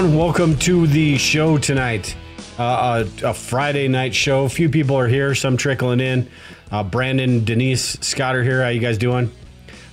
everyone, welcome to the show tonight. Uh, a, a Friday night show. A few people are here, some trickling in. Uh, Brandon, Denise, Scott are here. How you guys doing?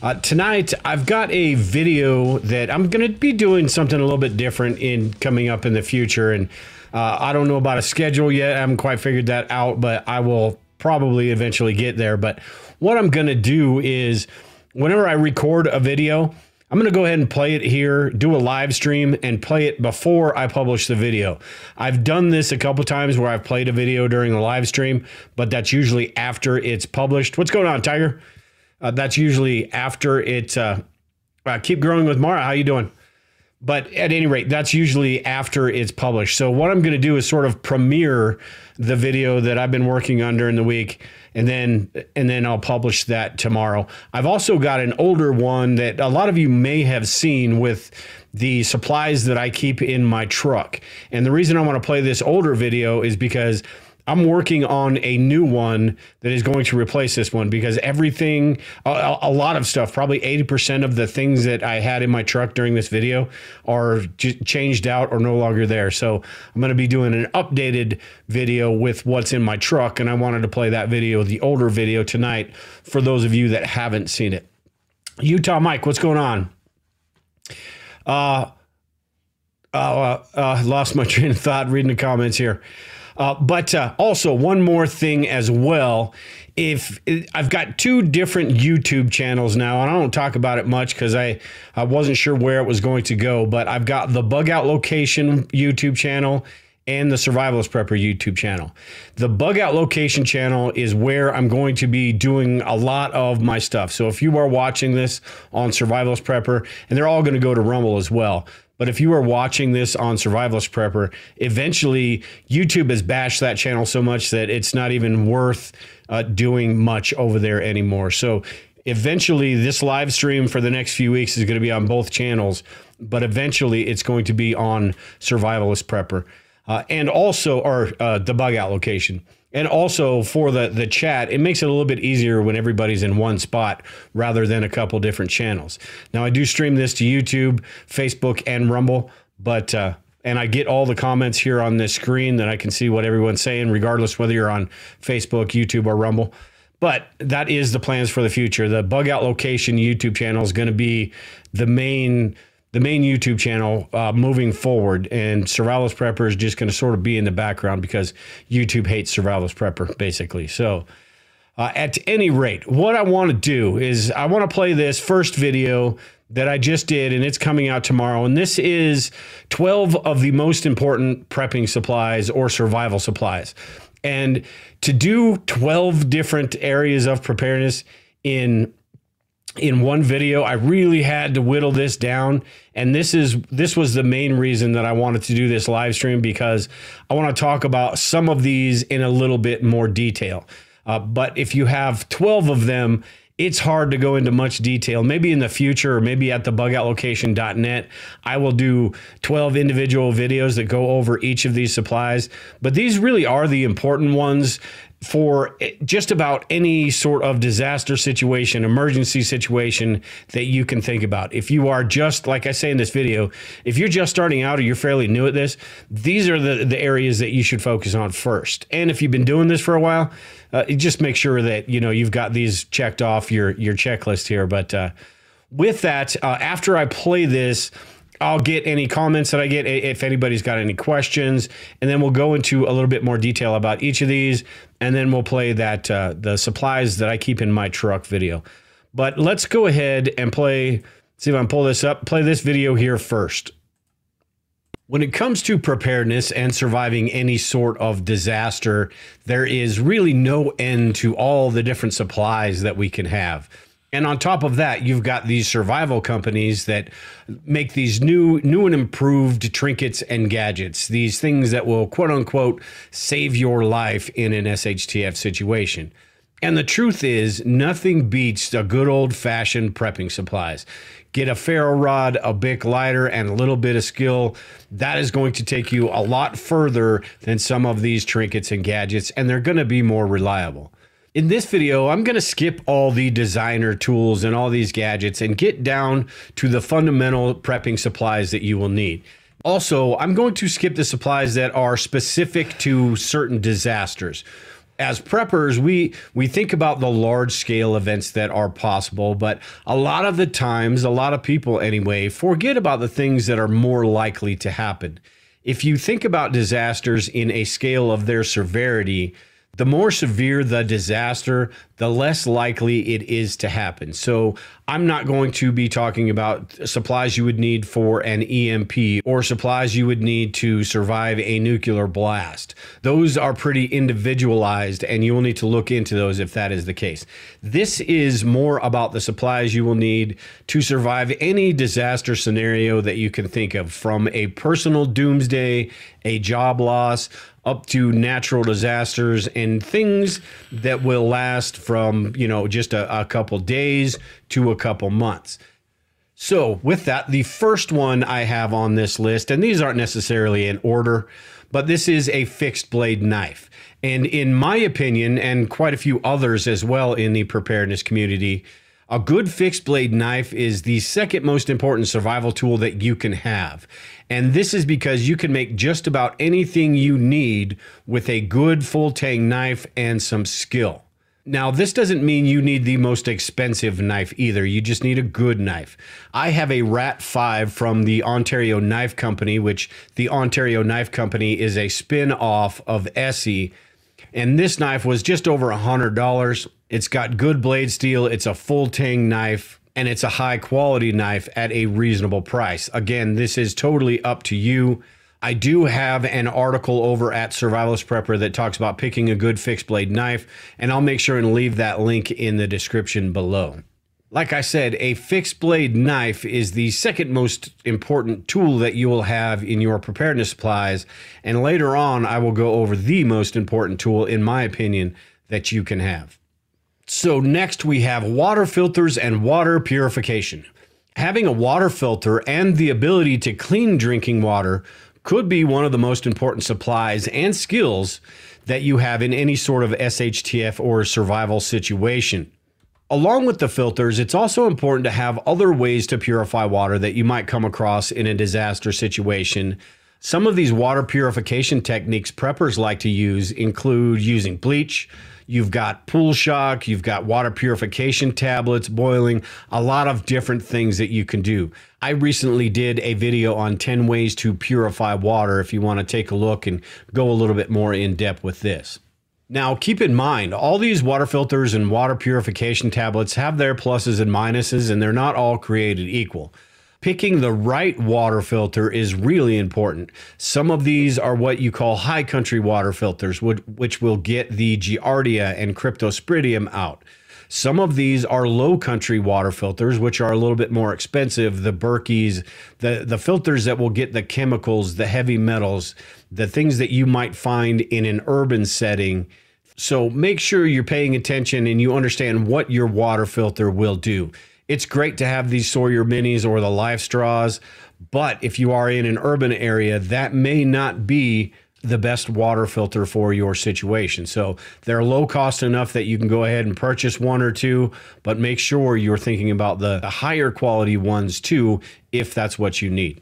Uh, tonight, I've got a video that I'm going to be doing something a little bit different in coming up in the future, and uh, I don't know about a schedule yet. I haven't quite figured that out, but I will probably eventually get there. But what I'm going to do is, whenever I record a video, I'm going to go ahead and play it here, do a live stream, and play it before I publish the video. I've done this a couple times where I've played a video during the live stream, but that's usually after it's published. What's going on, Tiger? Uh, that's usually after it. Uh, uh, keep growing with Mara. How you doing? But at any rate, that's usually after it's published. So what I'm going to do is sort of premiere the video that I've been working on during the week, and then and then I'll publish that tomorrow. I've also got an older one that a lot of you may have seen with the supplies that I keep in my truck. And the reason I want to play this older video is because I'm working on a new one that is going to replace this one because everything, a, a, lot of stuff, probably 80% of the things that I had in my truck during this video are j- changed out or no longer there. So I'm going to be doing an updated video with what's in my truck. And I wanted to play that video, the older video tonight, for those of you that haven't seen it. Utah Mike, what's going on? Uh, uh, uh, lost my train of thought reading the comments here. Uh, but uh, also, one more thing as well. If I've got two different YouTube channels now, and I don't talk about it much because I, I wasn't sure where it was going to go, but I've got the Bug Out Location YouTube channel and the Survivalist Prepper YouTube channel. The Bug Out Location channel is where I'm going to be doing a lot of my stuff. So if you are watching this on Survivalist Prepper, and they're all going to go to Rumble as well. But if you are watching this on Survivalist Prepper, eventually YouTube has bashed that channel so much that it's not even worth uh, doing much over there anymore. So eventually, this live stream for the next few weeks is going to be on both channels, but eventually it's going to be on Survivalist Prepper. Uh, and also, our uh, the bug out location. And also for the the chat, it makes it a little bit easier when everybody's in one spot rather than a couple different channels. Now I do stream this to YouTube, Facebook, and Rumble, but uh, and I get all the comments here on this screen that I can see what everyone's saying, regardless whether you're on Facebook, YouTube, or Rumble. But that is the plans for the future. The bug out location YouTube channel is going to be the main the main YouTube channel uh, moving forward, and Survivalist Prepper is just going to sort of be in the background because YouTube hates Survivalist Prepper, basically. So, uh, at any rate, what I want to do is I want to play this first video that I just did, and it's coming out tomorrow. And this is 12 of the most important prepping supplies or survival supplies. And to do 12 different areas of preparedness in in one video i really had to whittle this down and this is this was the main reason that i wanted to do this live stream because i want to talk about some of these in a little bit more detail uh, but if you have 12 of them it's hard to go into much detail. Maybe in the future, or maybe at the bugoutlocation.net, I will do 12 individual videos that go over each of these supplies. But these really are the important ones for just about any sort of disaster situation, emergency situation that you can think about. If you are just, like I say in this video, if you're just starting out or you're fairly new at this, these are the, the areas that you should focus on first. And if you've been doing this for a while, uh, just make sure that you know you've got these checked off your your checklist here. But uh, with that, uh, after I play this, I'll get any comments that I get if anybody's got any questions, and then we'll go into a little bit more detail about each of these, and then we'll play that uh, the supplies that I keep in my truck video. But let's go ahead and play. See if I can pull this up. Play this video here first. When it comes to preparedness and surviving any sort of disaster, there is really no end to all the different supplies that we can have. And on top of that, you've got these survival companies that make these new new and improved trinkets and gadgets, these things that will quote unquote save your life in an SHTF situation. And the truth is, nothing beats a good old fashioned prepping supplies. Get a ferro rod, a Bic lighter, and a little bit of skill. That is going to take you a lot further than some of these trinkets and gadgets, and they're going to be more reliable. In this video, I'm going to skip all the designer tools and all these gadgets and get down to the fundamental prepping supplies that you will need. Also, I'm going to skip the supplies that are specific to certain disasters as preppers, we we think about the large scale events that are possible, but a lot of the times, a lot of people anyway, forget about the things that are more likely to happen. If you think about disasters in a scale of their severity, the more severe the disaster, the less likely it is to happen. So, I'm not going to be talking about supplies you would need for an EMP or supplies you would need to survive a nuclear blast. Those are pretty individualized, and you will need to look into those if that is the case. This is more about the supplies you will need to survive any disaster scenario that you can think of, from a personal doomsday, a job loss, up to natural disasters and things that will last from, you know, just a, a couple days to a couple months. So, with that, the first one I have on this list, and these aren't necessarily in order, but this is a fixed blade knife. And in my opinion, and quite a few others as well in the preparedness community, a good fixed blade knife is the second most important survival tool that you can have. And this is because you can make just about anything you need with a good full tang knife and some skill. Now, this doesn't mean you need the most expensive knife either. You just need a good knife. I have a Rat 5 from the Ontario Knife Company, which the Ontario Knife Company is a spin off of ESEE. And this knife was just over a $100. It's got good blade steel. It's a full tang knife and it's a high quality knife at a reasonable price. Again, this is totally up to you. I do have an article over at Survivalist Prepper that talks about picking a good fixed blade knife, and I'll make sure and leave that link in the description below. Like I said, a fixed blade knife is the second most important tool that you will have in your preparedness supplies. And later on, I will go over the most important tool, in my opinion, that you can have. So next we have water filters and water purification. Having a water filter and the ability to clean drinking water could be one of the most important supplies and skills that you have in any sort of SHTF or survival situation. Along with the filters, it's also important to have other ways to purify water that you might come across in a disaster situation. Some of these water purification techniques preppers like to use include using bleach, You've got pool shock, you've got water purification tablets, boiling, a lot of different things that you can do. I recently did a video on 10 ways to purify water if you want to take a look and go a little bit more in depth with this. Now, keep in mind, all these water filters and water purification tablets have their pluses and minuses, and they're not all created equal. Picking the right water filter is really important. Some of these are what you call high country water filters, which will get the Giardia and Cryptosporidium out. Some of these are low country water filters, which are a little bit more expensive. The Berkeys, the, the filters that will get the chemicals, the heavy metals, the things that you might find in an urban setting. So make sure you're paying attention and you understand what your water filter will do. It's great to have these Sawyer minis or the Life Straws, but if you are in an urban area, that may not be the best water filter for your situation. So they're low cost enough that you can go ahead and purchase one or two, but make sure you're thinking about the, the higher quality ones too, if that's what you need.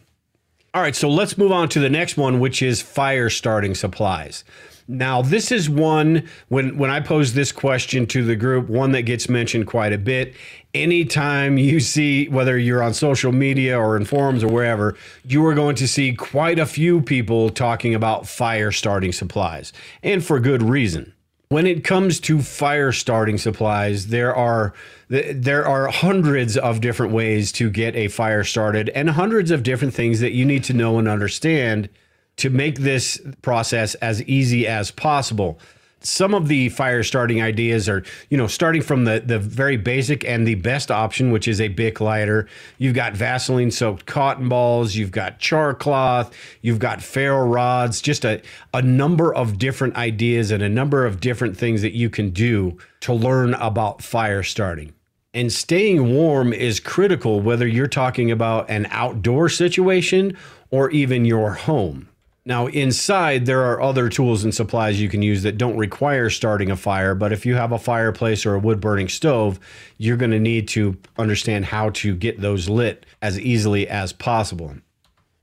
All right, so let's move on to the next one, which is fire starting supplies. Now, this is one when when I pose this question to the group, one that gets mentioned quite a bit. Anytime you see whether you're on social media or in forums or wherever, you are going to see quite a few people talking about fire starting supplies, and for good reason. When it comes to fire starting supplies, there are there are hundreds of different ways to get a fire started and hundreds of different things that you need to know and understand to make this process as easy as possible. some of the fire starting ideas are, you know, starting from the the very basic and the best option, which is a Bic lighter. You've got Vaseline soaked cotton balls, you've got char cloth, you've got ferro rods, just a, a number of different ideas and a number of different things that you can do to learn about fire starting. And staying warm is critical whether you're talking about an outdoor situation or even your home. Now, inside, there are other tools and supplies you can use that don't require starting a fire. But if you have a fireplace or a wood burning stove, you're going to need to understand how to get those lit as easily as possible.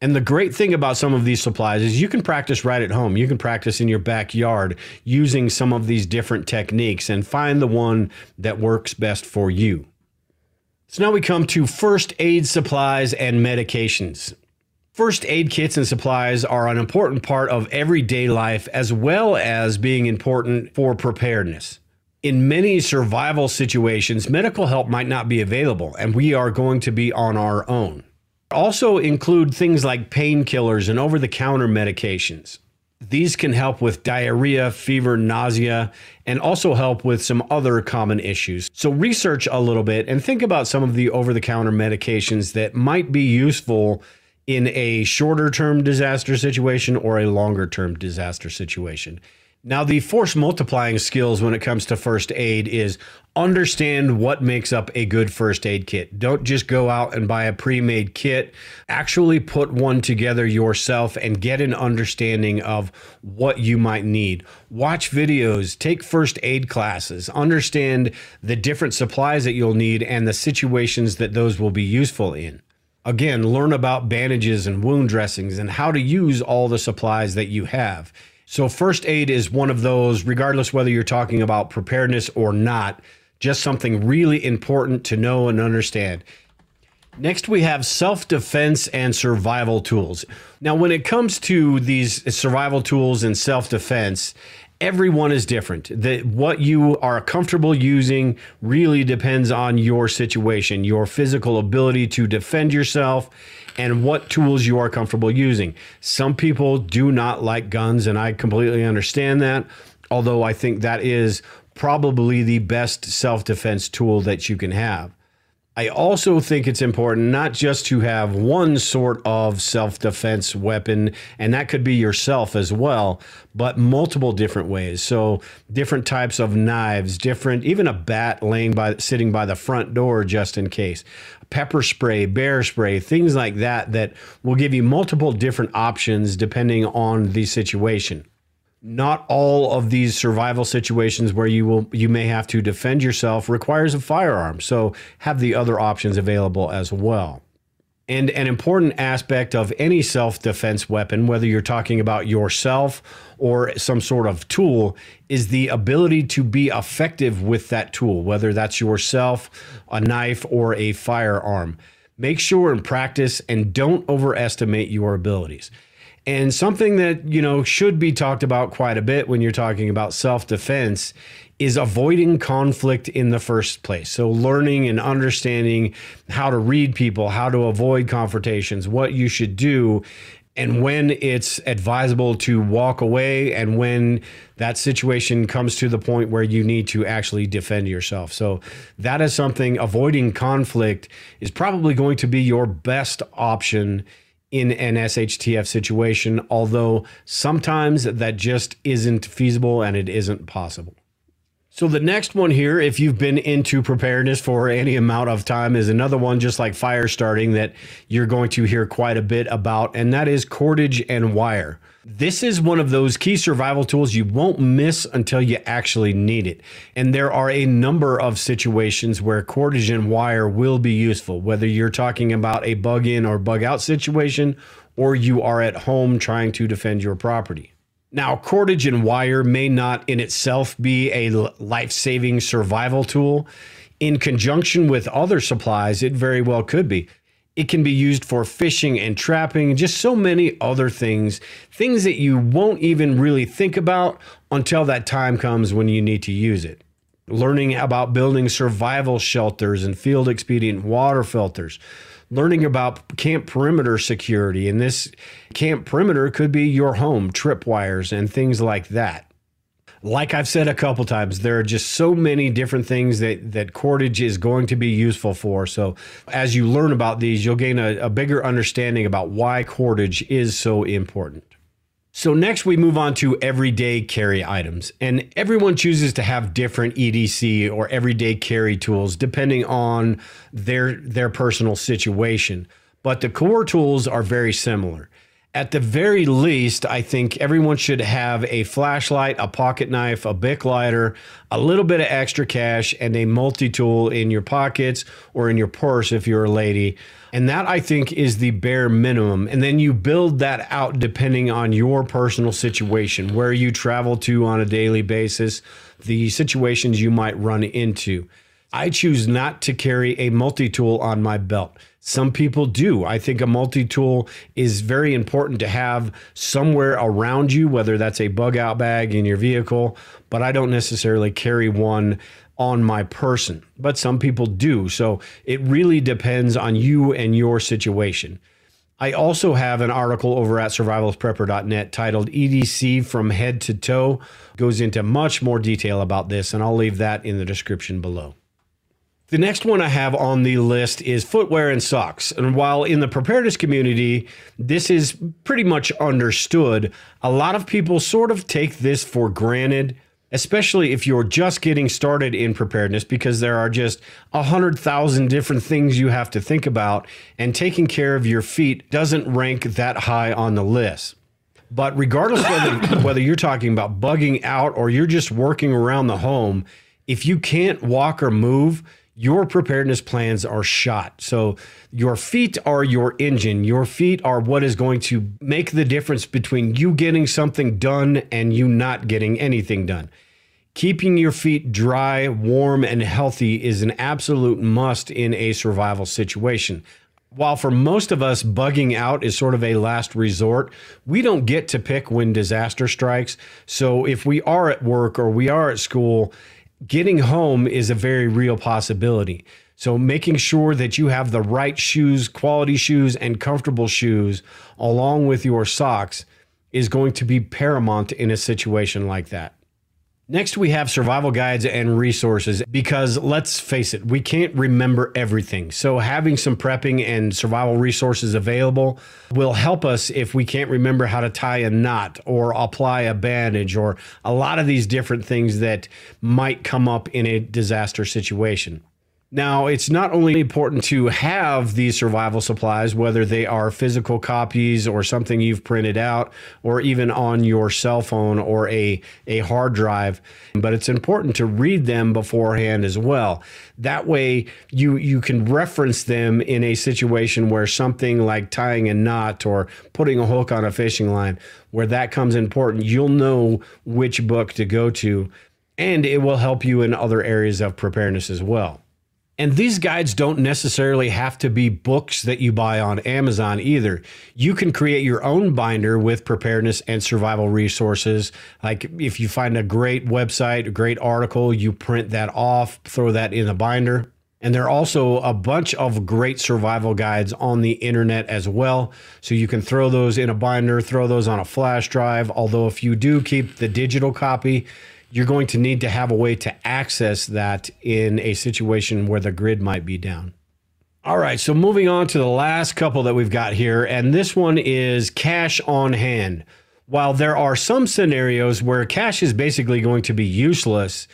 And the great thing about some of these supplies is you can practice right at home. You can practice in your backyard using some of these different techniques and find the one that works best for you. So now we come to first aid supplies and medications. First aid kits and supplies are an important part of everyday life as well as being important for preparedness. In many survival situations, medical help might not be available, and we are going to be on our own. Also, include things like painkillers and over the counter medications. These can help with diarrhea, fever, nausea, and also help with some other common issues. So, research a little bit and think about some of the over the counter medications that might be useful in a shorter term disaster situation or a longer term disaster situation. Now, the force multiplying skills when it comes to first aid is understand what makes up a good first aid kit. Don't just go out and buy a pre made kit. Actually, put one together yourself and get an understanding of what you might need. Watch videos, take first aid classes, understand the different supplies that you'll need and the situations that those will be useful in. Again, learn about bandages and wound dressings and how to use all the supplies that you have. So, first aid is one of those, regardless whether you're talking about preparedness or not, just something really important to know and understand. Next, we have self defense and survival tools. Now, when it comes to these survival tools and self defense, everyone is different. That what you are comfortable using really depends on your situation, your physical ability to defend yourself, and what tools you are comfortable using. Some people do not like guns, and I completely understand that. Although I think that is probably the best self defense tool that you can have. I also think it's important not just to have one sort of self defense weapon, and that could be yourself as well, but multiple different ways. So, different types of knives, different, even a bat laying by, sitting by the front door just in case, pepper spray, bear spray, things like that, that will give you multiple different options depending on the situation not all of these survival situations where you will you may have to defend yourself requires a firearm. So have the other options available as well. And an important aspect of any self-defense weapon whether you're talking about yourself or some sort of tool is the ability to be effective with that tool whether that's yourself a knife or a firearm. Make sure and practice and don't overestimate your abilities and something that, you know, should be talked about quite a bit when you're talking about self defense is avoiding conflict in the first place. So, learning and understanding how to read people, how to avoid confrontations, what you should do, and when it's advisable to walk away, and when that situation comes to the point where you need to actually defend yourself. So, that is something avoiding conflict is probably going to be your best option in an SHTF situation, although sometimes that just isn't feasible and it isn't possible. So, the next one here, if you've been into preparedness for any amount of time, is another one just like fire starting that you're going to hear quite a bit about, and that is cordage and wire. This is one of those key survival tools you won't miss until you actually need it. And there are a number of situations where cordage and wire will be useful, whether you're talking about a bug in or bug out situation, or you are at home trying to defend your property. Now, cordage and wire may not in itself be a life saving survival tool. In conjunction with other supplies, it very well could be. It can be used for fishing and trapping, just so many other things, things that you won't even really think about until that time comes when you need to use it. Learning about building survival shelters and field expedient water filters. Learning about camp perimeter security. And this camp perimeter could be your home, tripwires, and things like that like I've said a couple times, there are just so many different things that that cordage is going to be useful for. So as you learn about these, you'll gain a, a bigger understanding about why cordage is so important. So next we move on to everyday carry items. And everyone chooses to have different EDC or everyday carry tools depending on their their personal situation. But the core tools are very similar at the very least, I think everyone should have a flashlight, a pocket knife, a Bic lighter, a little bit of extra cash, and a multi tool in your pockets or in your purse if you're a lady. And that I think is the bare minimum. And then you build that out depending on your personal situation, where you travel to on a daily basis, the situations you might run into. I choose not to carry a multi tool on my belt. Some people do. I think a multi tool is very important to have somewhere around you, whether that's a bug out bag in your vehicle, but I don't necessarily carry one on my person. But some people do. So it really depends on you and your situation. I also have an article over at survivalprepper.net titled EDC from head to toe. Goes into much more detail about this, and I'll leave that in the description below. The next one I have on the list is footwear and socks. And while in the preparedness community, this is pretty much understood, a lot of people sort of take this for granted, especially if you're just getting started in preparedness, because there are just a hundred thousand different things you have to think about, and taking care of your feet doesn't rank that high on the list. But regardless whether whether you're talking about bugging out or you're just working around the home, if you can't walk or move, your preparedness plans are shot. So your feet are your engine. Your feet are what is going to make the difference between you getting something done and you not getting anything done. Keeping your feet dry, warm, and healthy is an absolute must in a survival situation. While for most of us, bugging out is sort of a last resort, we don't get to pick when disaster strikes. So if we are at work or we are at school, getting home is a very real possibility. So, making sure that you have the right shoes, quality shoes, and comfortable shoes along with your socks is going to be paramount in a situation like that. Next, we have survival guides and resources because let's face it, we can't remember everything. So, having some prepping and survival resources available will help us if we can't remember how to tie a knot or apply a bandage or a lot of these different things that might come up in a disaster situation. Now, it's not only important to have these survival supplies, whether they are physical copies or something you've printed out, or even on your cell phone or a, a hard drive, but it's important to read them beforehand as well. That way, you, you can reference them in a situation where something like tying a knot or putting a hook on a fishing line, where that comes important, you'll know which book to go to, and it will help you in other areas of preparedness as well. And these guides don't necessarily have to be books that you buy on Amazon either. You can create your own binder with preparedness and survival resources. Like if you find a great website, a great article, you print that off, throw that in a binder. And there are also a bunch of great survival guides on the internet as well. So you can throw those in a binder, throw those on a flash drive. Although, if you do keep the digital copy, you're going to need to have a way to access that in a situation where the grid might be down. All right, so moving on to the last couple that we've got here, and this one is cash on hand. While there are some scenarios where cash is basically going to be useless,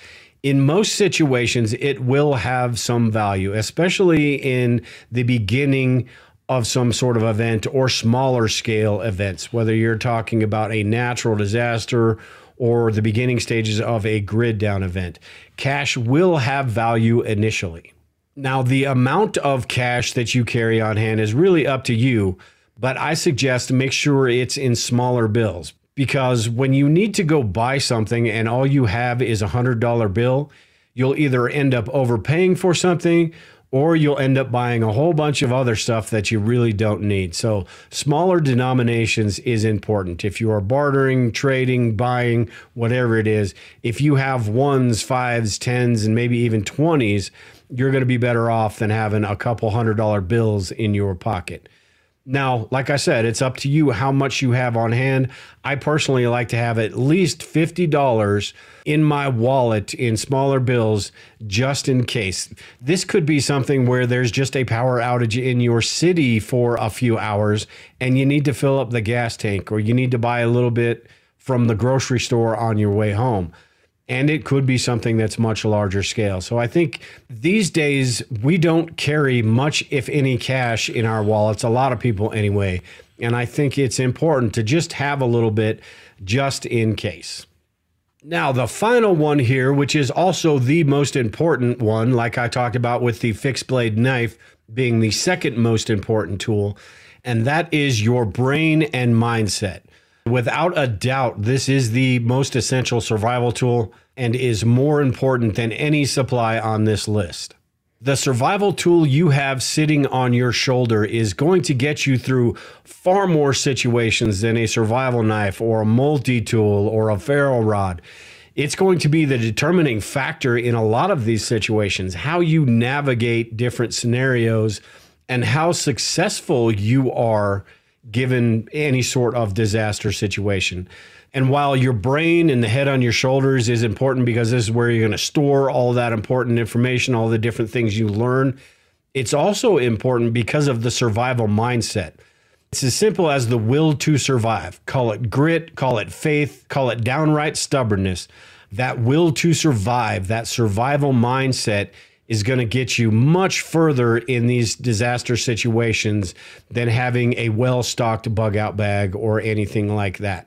in most situations it will have some value, especially in the beginning of some sort of event or smaller scale events, whether you're talking about a natural disaster or the beginning stages of a grid down event. Cash will have value initially. Now, the amount of cash that you carry on hand is really up to you, but I suggest make sure it's in smaller bills because when you need to go buy something and all you have is a $100 bill, you'll either end up overpaying for something or you'll end up buying a whole bunch of other stuff that you really don't need. So, smaller denominations is important. If you are bartering, trading, buying, whatever it is, if you have ones, fives, tens, and maybe even 20s, you're going to be better off than having a couple hundred dollar bills in your pocket. Now, like I said, it's up to you how much you have on hand. I personally like to have at least $50 in my wallet in smaller bills just in case. This could be something where there's just a power outage in your city for a few hours and you need to fill up the gas tank or you need to buy a little bit from the grocery store on your way home and it could be something that's much larger scale. So I think these days we don't carry much, if any, cash in our wallets, a lot of people anyway. And I think it's important to just have a little bit just in case. Now, the final one here, which is also the most important one, like I talked about with the fixed blade knife being the second most important tool, and that is your brain and mindset. Without a doubt, this is the most essential survival tool and is more important than any supply on this list. The survival tool you have sitting on your shoulder is going to get you through far more situations than a survival knife or a multi tool or a ferro rod. It's going to be the determining factor in a lot of these situations, how you navigate different scenarios and how successful you are given any sort of disaster situation. And while your brain and the head on your shoulders is important because this is where you're going to store all that important information, all the different things you learn, it's also important because of the survival mindset. It's as simple as the will to survive. Call it grit, call it faith, call it downright stubbornness. That will to survive, that survival mindset is going to get you much further in these disaster situations than having a well stocked bug out bag or anything like that.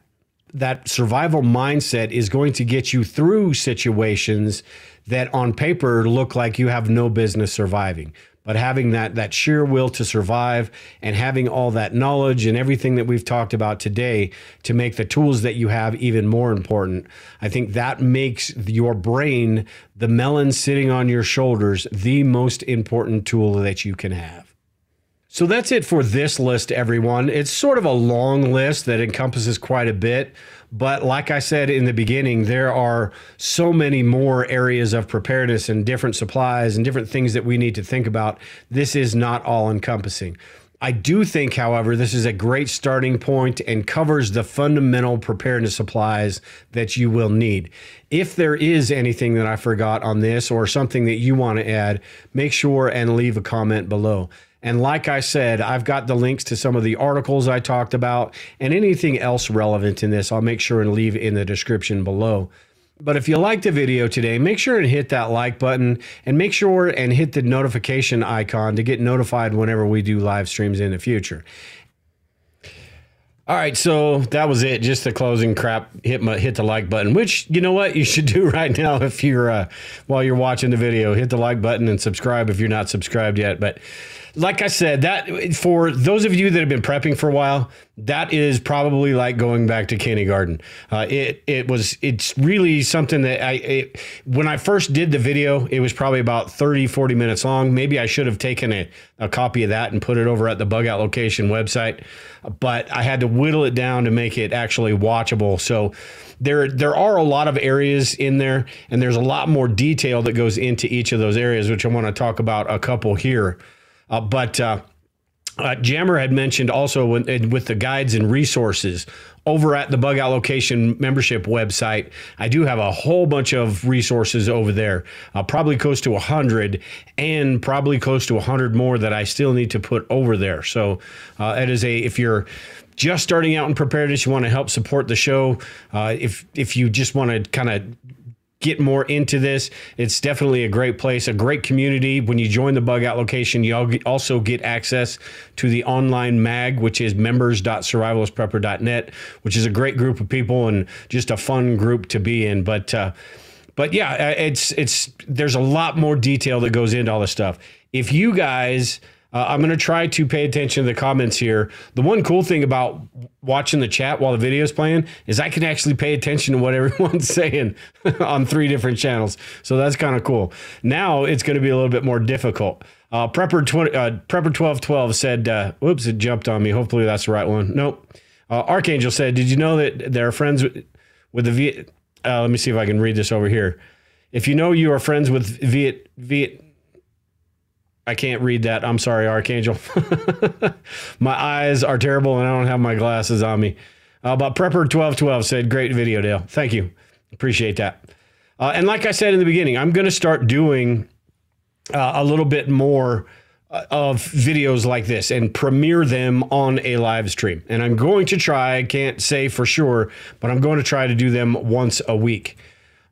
That survival mindset is going to get you through situations that on paper look like you have no business surviving but having that that sheer will to survive and having all that knowledge and everything that we've talked about today to make the tools that you have even more important i think that makes your brain the melon sitting on your shoulders the most important tool that you can have so that's it for this list, everyone. It's sort of a long list that encompasses quite a bit. But like I said in the beginning, there are so many more areas of preparedness and different supplies and different things that we need to think about. This is not all encompassing. I do think, however, this is a great starting point and covers the fundamental preparedness supplies that you will need. If there is anything that I forgot on this or something that you want to add, make sure and leave a comment below. And like I said, I've got the links to some of the articles I talked about and anything else relevant in this, I'll make sure and leave in the description below. But if you liked the video today, make sure and hit that like button and make sure and hit the notification icon to get notified whenever we do live streams in the future. All right, so that was it. Just the closing crap. Hit my hit the like button, which you know what you should do right now if you're uh, while you're watching the video. Hit the like button and subscribe if you're not subscribed yet. But like I said, that for those of you that have been prepping for a while, that is probably like going back to kindergarten. Uh, it it was it's really something that I it, when I first did the video, it was probably about 30 40 minutes long. Maybe I should have taken a, a copy of that and put it over at the bug out location website, but I had to whittle it down to make it actually watchable. So there there are a lot of areas in there and there's a lot more detail that goes into each of those areas which I want to talk about a couple here. Uh, but uh, uh, Jammer had mentioned also when, with the guides and resources over at the Bug Out Location membership website. I do have a whole bunch of resources over there, uh, probably close to 100, and probably close to 100 more that I still need to put over there. So uh, it is a, if you're, just starting out in preparedness, you want to help support the show. Uh, if if you just want to kind of get more into this, it's definitely a great place, a great community. When you join the bug out location, you also get access to the online mag, which is members.survivalistprepper.net, which is a great group of people and just a fun group to be in. But uh, but yeah, uh, it's it's there's a lot more detail that goes into all this stuff. If you guys uh, I'm going to try to pay attention to the comments here. The one cool thing about watching the chat while the video is playing is I can actually pay attention to what everyone's saying on three different channels. So that's kind of cool. Now it's going to be a little bit more difficult. Uh, Prepper, 20, uh, Prepper 1212 said, uh, whoops, it jumped on me. Hopefully that's the right one. Nope. Uh, Archangel said, did you know that there are friends with, with the Viet? Uh, let me see if I can read this over here. If you know you are friends with Viet, Viet, I can't read that. I'm sorry, Archangel. my eyes are terrible and I don't have my glasses on me. Uh, but Prepper1212 said, Great video, Dale. Thank you. Appreciate that. Uh, and like I said in the beginning, I'm going to start doing uh, a little bit more uh, of videos like this and premiere them on a live stream. And I'm going to try, I can't say for sure, but I'm going to try to do them once a week.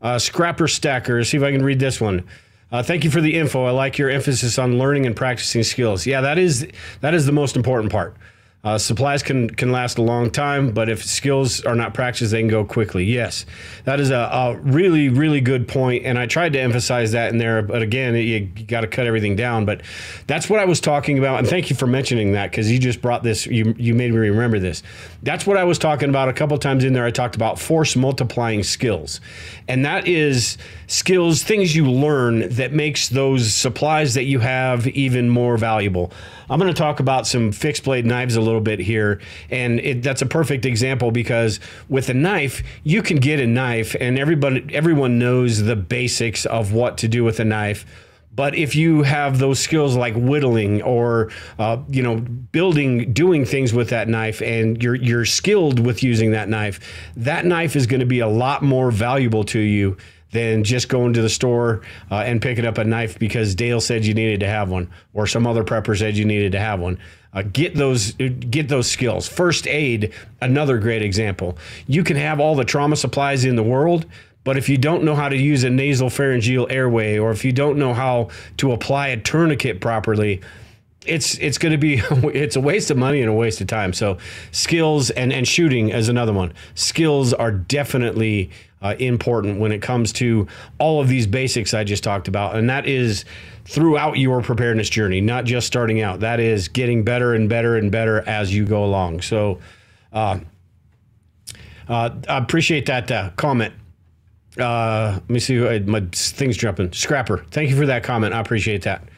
Uh, Scrapper Stacker, see if I can read this one. Uh, thank you for the info. I like your emphasis on learning and practicing skills. Yeah, that is that is the most important part. Uh, supplies can can last a long time, but if skills are not practiced, they can go quickly. Yes, that is a, a really really good point, and I tried to emphasize that in there. But again, you, you got to cut everything down. But that's what I was talking about, and thank you for mentioning that because you just brought this. You you made me remember this. That's what I was talking about a couple times in there. I talked about force multiplying skills, and that is skills, things you learn that makes those supplies that you have even more valuable. I'm going to talk about some fixed blade knives a little bit here. And it, that's a perfect example because with a knife, you can get a knife and everybody, everyone knows the basics of what to do with a knife. But if you have those skills like whittling or uh, you know building, doing things with that knife, and you're you're skilled with using that knife, that knife is going to be a lot more valuable to you than just going to the store uh, and picking up a knife because Dale said you needed to have one or some other prepper said you needed to have one. Uh, get those get those skills. First aid, another great example. You can have all the trauma supplies in the world, but if you don't know how to use a nasal pharyngeal airway or if you don't know how to apply a tourniquet properly, it's it's going to be it's a waste of money and a waste of time. So skills and and shooting is another one. Skills are definitely uh, important when it comes to all of these basics I just talked about, and that is throughout your preparedness journey, not just starting out. That is getting better and better and better as you go along. So, uh, uh, I appreciate that uh, comment. Uh, let me see. My thing's jumping. Scrapper, thank you for that comment. I appreciate that.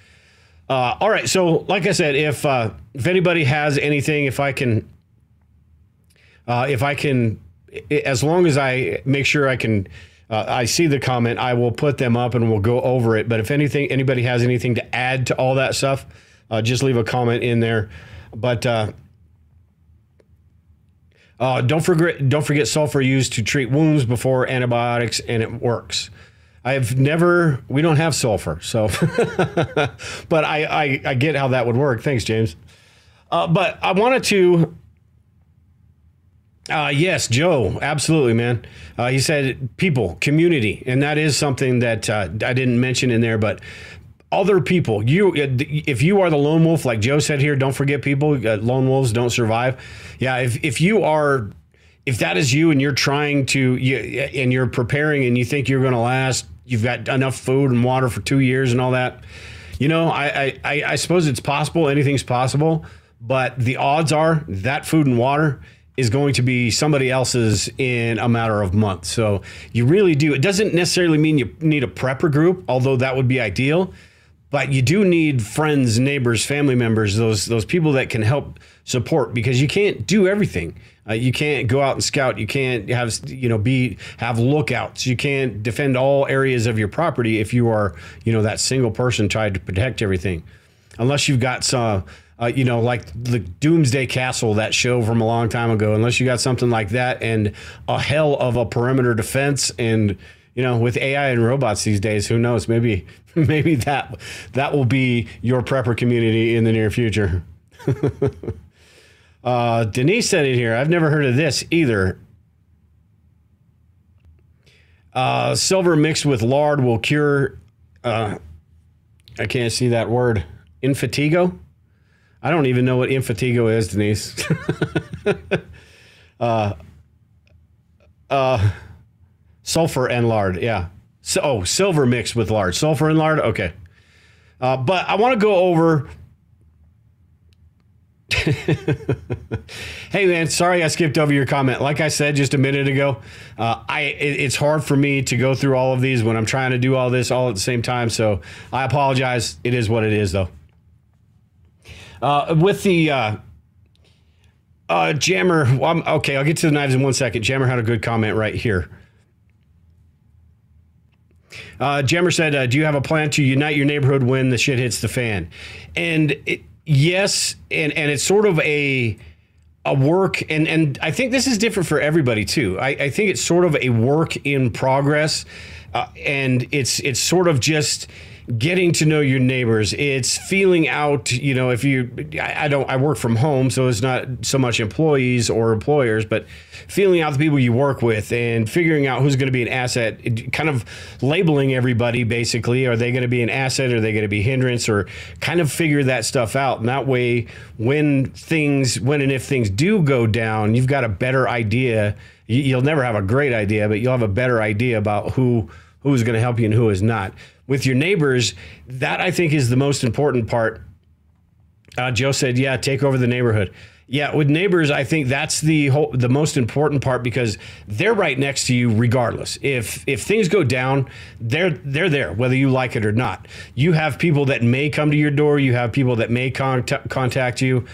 Uh, all right. So, like I said, if uh, if anybody has anything, if I can, uh, if I can as long as I make sure I can, uh, I see the comment, I will put them up and we'll go over it. But if anything, anybody has anything to add to all that stuff, uh, just leave a comment in there. But uh, don't forget, don't forget sulfur used to treat wounds before antibiotics, and it works. I've never, we don't have sulfur, so, but I, I, I get how that would work. Thanks, James. Uh, but I wanted to uh, yes, Joe, absolutely, man. Uh, he said people, community, and that is something that uh, I didn't mention in there, but other people. You, if you are the lone wolf, like Joe said here, don't forget people. Uh, lone wolves don't survive. Yeah, if if you are, if that is you, and you're trying to, you, and you're preparing, and you think you're going to last, you've got enough food and water for two years and all that. You know, I, I I suppose it's possible. Anything's possible, but the odds are that food and water is going to be somebody else's in a matter of months. So you really do. It doesn't necessarily mean you need a prepper group, although that would be ideal. But you do need friends, neighbors, family members, those those people that can help support because you can't do everything. Uh, you can't go out and scout. You can't have you know be have lookouts. You can't defend all areas of your property if you are you know that single person trying to protect everything, unless you've got some uh, you know, like the Doomsday Castle, that show from a long time ago, unless you got something like that and a hell of a perimeter defense and you know, with AI and robots these days, who knows? Maybe, maybe that that will be your prepper community in the near future. uh, Denise said it here. I've never heard of this either. Uh, silver mixed with lard will cure. Uh, I can't see that word. Infatigo. I don't even know what Infatigo is, Denise. uh, uh, sulfur and lard, yeah. So, oh, silver mixed with lard. Sulfur and lard, okay. Uh, but I want to go over. hey man, sorry I skipped over your comment. Like I said just a minute ago, uh, I it, it's hard for me to go through all of these when I'm trying to do all this all at the same time. So I apologize. It is what it is, though. Uh, with the uh, uh, Jammer, well, okay, I'll get to the knives in one second. Jammer had a good comment right here. Uh, said, uh, "Do you have a plan to unite your neighborhood when the shit hits the fan?" And it, yes, and and it's sort of a a work and and I think this is different for everybody too. I, I think it's sort of a work in progress, uh, and it's it's sort of just getting to know your neighbors. It's feeling out, you know, if you, I, I, don't, I work from home, so it's not so much employees or employers, but feeling out the people you work with and figuring out who's going to be an asset, kind of labeling everybody basically. Are they going to be an asset? Are they going to be hindrance? Or kind of figure that stuff out. And that way, when things, when and if things do go down, you've got a better idea. You'll never have a great idea, but you'll have a better idea about who who's going to help you and who is not with your neighbors, that I think is the most important part. Uh, Joe said, "Yeah, take over the neighborhood." Yeah, with neighbors, I think that's the whole, the most important part because they're right next to you regardless. If if things go down, they're they're there whether you like it or not. You have people that may come to your door, you have people that may contact contact you,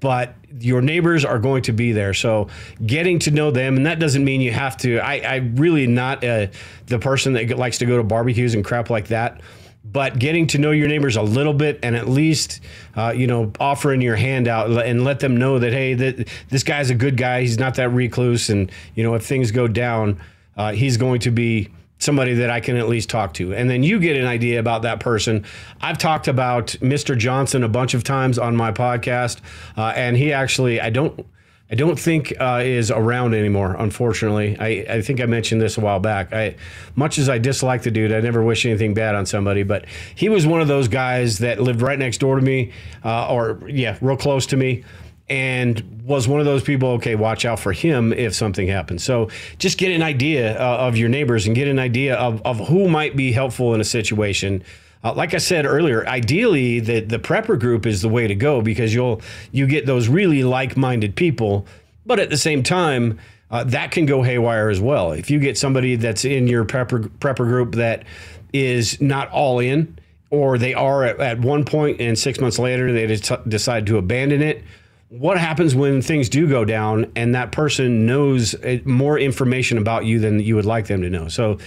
but your neighbors are going to be there. So getting to know them, and that doesn't mean you have to. I I really not uh, the person that likes to go to barbecues and crap like that but getting to know your neighbors a little bit and at least uh, you know offering your hand out and let them know that hey that this guy's a good guy he's not that recluse and you know if things go down uh, he's going to be somebody that I can at least talk to. And then you get an idea about that person. I've talked about Mr. Johnson a bunch of times on my podcast, uh, and he actually, I don't, I don't think uh, is around anymore. Unfortunately, I, I think I mentioned this a while back. I, much as I dislike the dude, I never wish anything bad on somebody. But he was one of those guys that lived right next door to me, uh, or yeah, real close to me, and was one of those people. Okay, watch out for him if something happens. So just get an idea uh, of your neighbors and get an idea of of who might be helpful in a situation. Uh, like I said earlier, ideally the the prepper group is the way to go because you'll you get those really like-minded people, but at the same time, uh, that can go haywire as well. If you get somebody that's in your prepper prepper group that is not all in, or they are at, at one point and six months later they decide to abandon it what happens when things do go down and that person knows uh, more information about you than you would like them to know so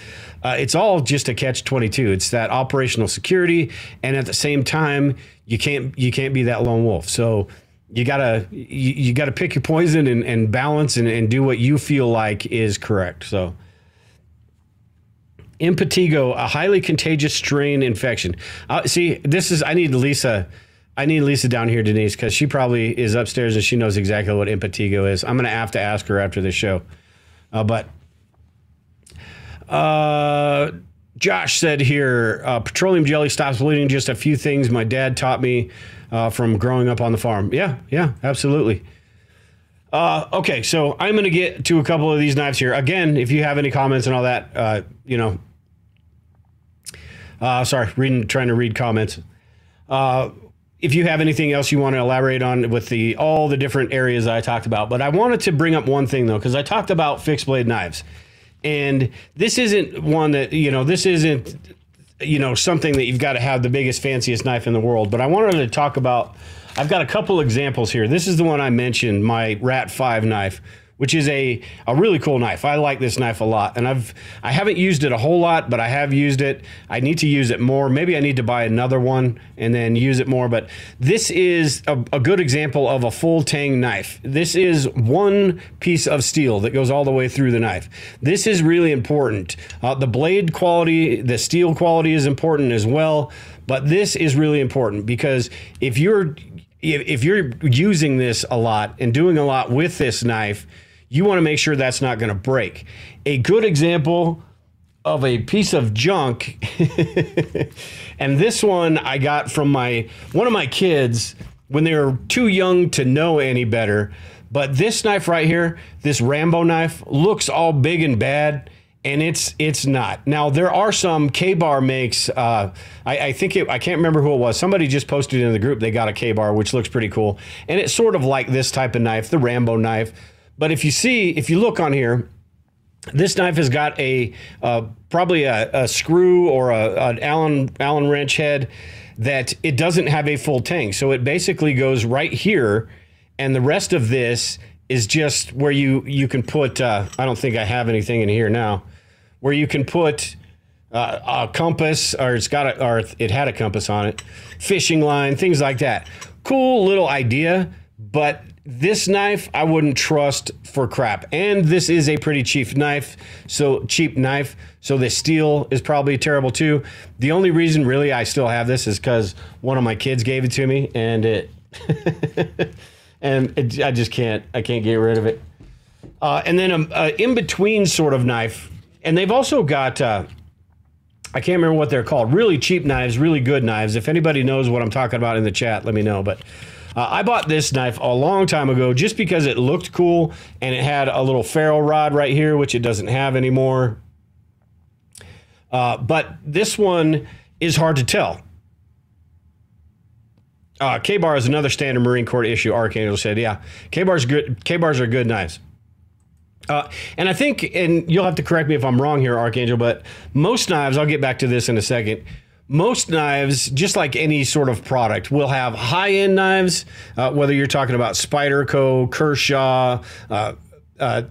uh, it's all just a catch 22 it's that operational security and at the same time you can't you can't be that lone wolf so you gotta you, you gotta pick your poison and, and balance and, and do what you feel like is correct so impetigo a highly contagious strain infection uh, see this is i need lisa I need Lisa down here, Denise, because she probably is upstairs and she knows exactly what impetigo is. I'm going to have to ask her after the show. Uh, but uh, Josh said here uh, petroleum jelly stops bleeding. Just a few things my dad taught me uh, from growing up on the farm. Yeah, yeah, absolutely. Uh, okay, so I'm going to get to a couple of these knives here. Again, if you have any comments and all that, uh, you know, sorry, reading, trying to read comments if you have anything else you want to elaborate on with the all the different areas I talked about, but I wanted to bring up one thing though because I talked about fixed blade knives, and this isn't one that you know this isn't you know something that you've got to have the biggest fanciest knife in the world. But I wanted to talk about. I've got a couple examples here. This is the one I mentioned, my Rat Five knife which is a, a really cool knife. I like this knife a lot, and I've I haven't used it a whole lot, but I have used it. I need to use it more. Maybe I need to buy another one and then use it more. But this is a, a good example of a full tang knife. This is one piece of steel that goes all the way through the knife. This is really important. Uh, the blade quality, the steel quality is important as well. But this is really important because if you're if you're using this a lot and doing a lot with this knife, you want to make sure that's not going to break. A good example of a piece of junk, and this one I got from my one of my kids when they were too young to know any better. But this knife right here, this Rambo knife, looks all big and bad and it's it's not. Now there are some Ka-Bar makes. Uh, I, I, think it, I can't remember who it was. Somebody just posted in the group they got a Ka-Bar, which looks pretty cool, and it's sort of like this type of knife, the Rambo knife. But if you see, if you look on here, this knife has got a uh, probably a, a, screw or a, an Allen Allen wrench head that it doesn't have a full tang. So it basically goes right here, and the rest of this is just where you you can put. Uh, I don't think I have anything in here now, where you can put uh, a compass, or it's got a, or it had a compass on it, fishing line, things like that. Cool little idea, but this knife I wouldn't trust for crap. And this is a pretty cheap knife, so cheap knife. So the steel is probably terrible too. The only reason really I still have this is because one of my kids gave it to me, and it and it, I just can't I can't get rid of it. Uh, and then a, a in between sort of knife, and they've also got. Uh, I can't remember what they're called. Really cheap knives, really good knives. If anybody knows what I'm talking about in the chat, let me know. But uh, I bought this knife a long time ago just because it looked cool and it had a little ferro rod right here, which it doesn't have anymore. Uh, but this one is hard to tell. Uh, Ka-Bar is another standard Marine Corps issue. Archangel said, "Yeah, Ka-Bars good. Ka-Bars are good knives." Uh, and I think, and you'll have to correct me if I'm wrong here, Archangel, but most knives, I'll get back to this in a second. Most knives, just like any sort of product, will have high end knives, uh, whether you're talking about Spyderco, Kershaw, uh, uh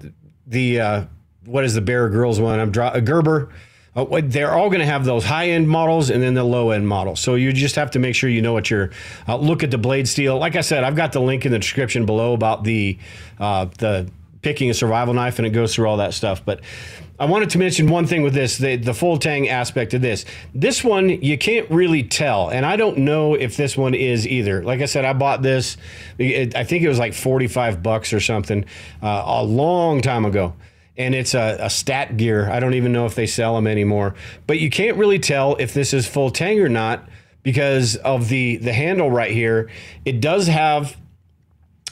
the, uh, what is the Bear Grylls one? I'm drawing Gerber. Uh, they're all going to have those high end models and then the low end models. So you just have to make sure you know what you're. Uh, look at the blade steel. Like I said, I've got the link in the description below about the uh, the picking a survival knife, and it goes through all that stuff. But I wanted to mention one thing with this the, the full tang aspect of this. This one, you can't really tell. And I don't know if this one is either. Like I said, I bought this, it, I think it was like 45 bucks or something uh, a long time ago. And it's a, a stat gear. I don't even know if they sell them anymore. But you can't really tell if this is full tang or not because of the, the handle right here. It does have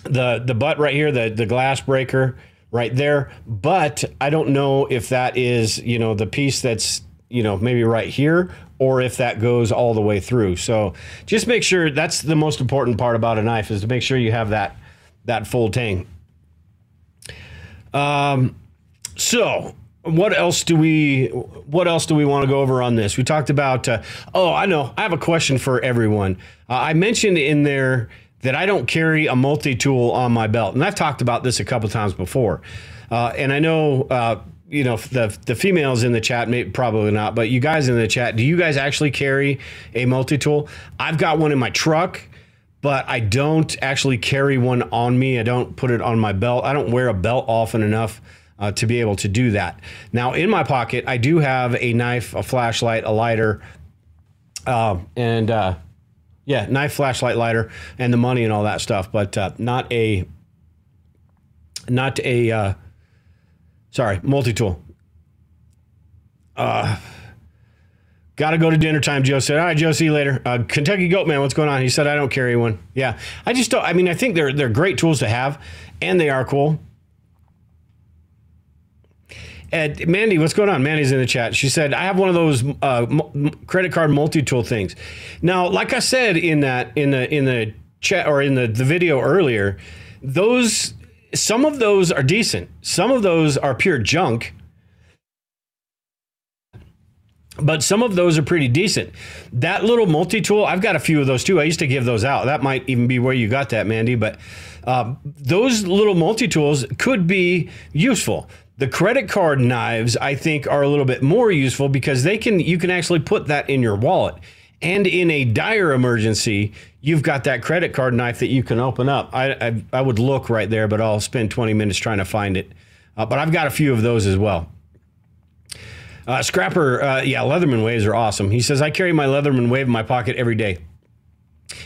the the butt right here, the the glass breaker right there. But I don't know if that is you know the piece that's you know maybe right here or if that goes all the way through. So just make sure that's the most important part about a knife is to make sure you have that that full tang. Um, so what else do we what else do we want to go over on this? We talked about uh, oh I know I have a question for everyone. Uh, I mentioned in there that I don't carry a multi tool on my belt. And I've talked about this a couple times before. Uh, and I know, uh, you know, the, the females in the chat, may, probably not, but you guys in the chat, do you guys actually carry a multi tool? I've got one in my truck, but I don't actually carry one on me. I don't put it on my belt. I don't wear a belt often enough. Uh, to be able to do that. Now, in my pocket, I do have a knife, a flashlight, a lighter, uh, and uh, yeah, knife, flashlight, lighter, and the money and all that stuff, but uh, not a not a uh, sorry multi tool. Uh, gotta go to dinner time. Joe said, "All right, Joe, see you later." Uh, Kentucky Goat Man, what's going on? He said, "I don't carry one." Yeah, I just don't. I mean, I think they're they're great tools to have, and they are cool. And Mandy, what's going on? Mandy's in the chat. She said, "I have one of those uh, credit card multi-tool things." Now, like I said in that in the in the chat or in the, the video earlier, those some of those are decent. Some of those are pure junk. But some of those are pretty decent. That little multi-tool, I've got a few of those too. I used to give those out. That might even be where you got that, Mandy. But uh, those little multi-tools could be useful. The credit card knives, I think, are a little bit more useful because they can you can actually put that in your wallet. And in a dire emergency, you've got that credit card knife that you can open up. I, I, I would look right there, but I'll spend 20 minutes trying to find it. Uh, but I've got a few of those as well. Uh, Scrapper, uh, yeah, Leatherman waves are awesome. He says, I carry my Leatherman wave in my pocket every day,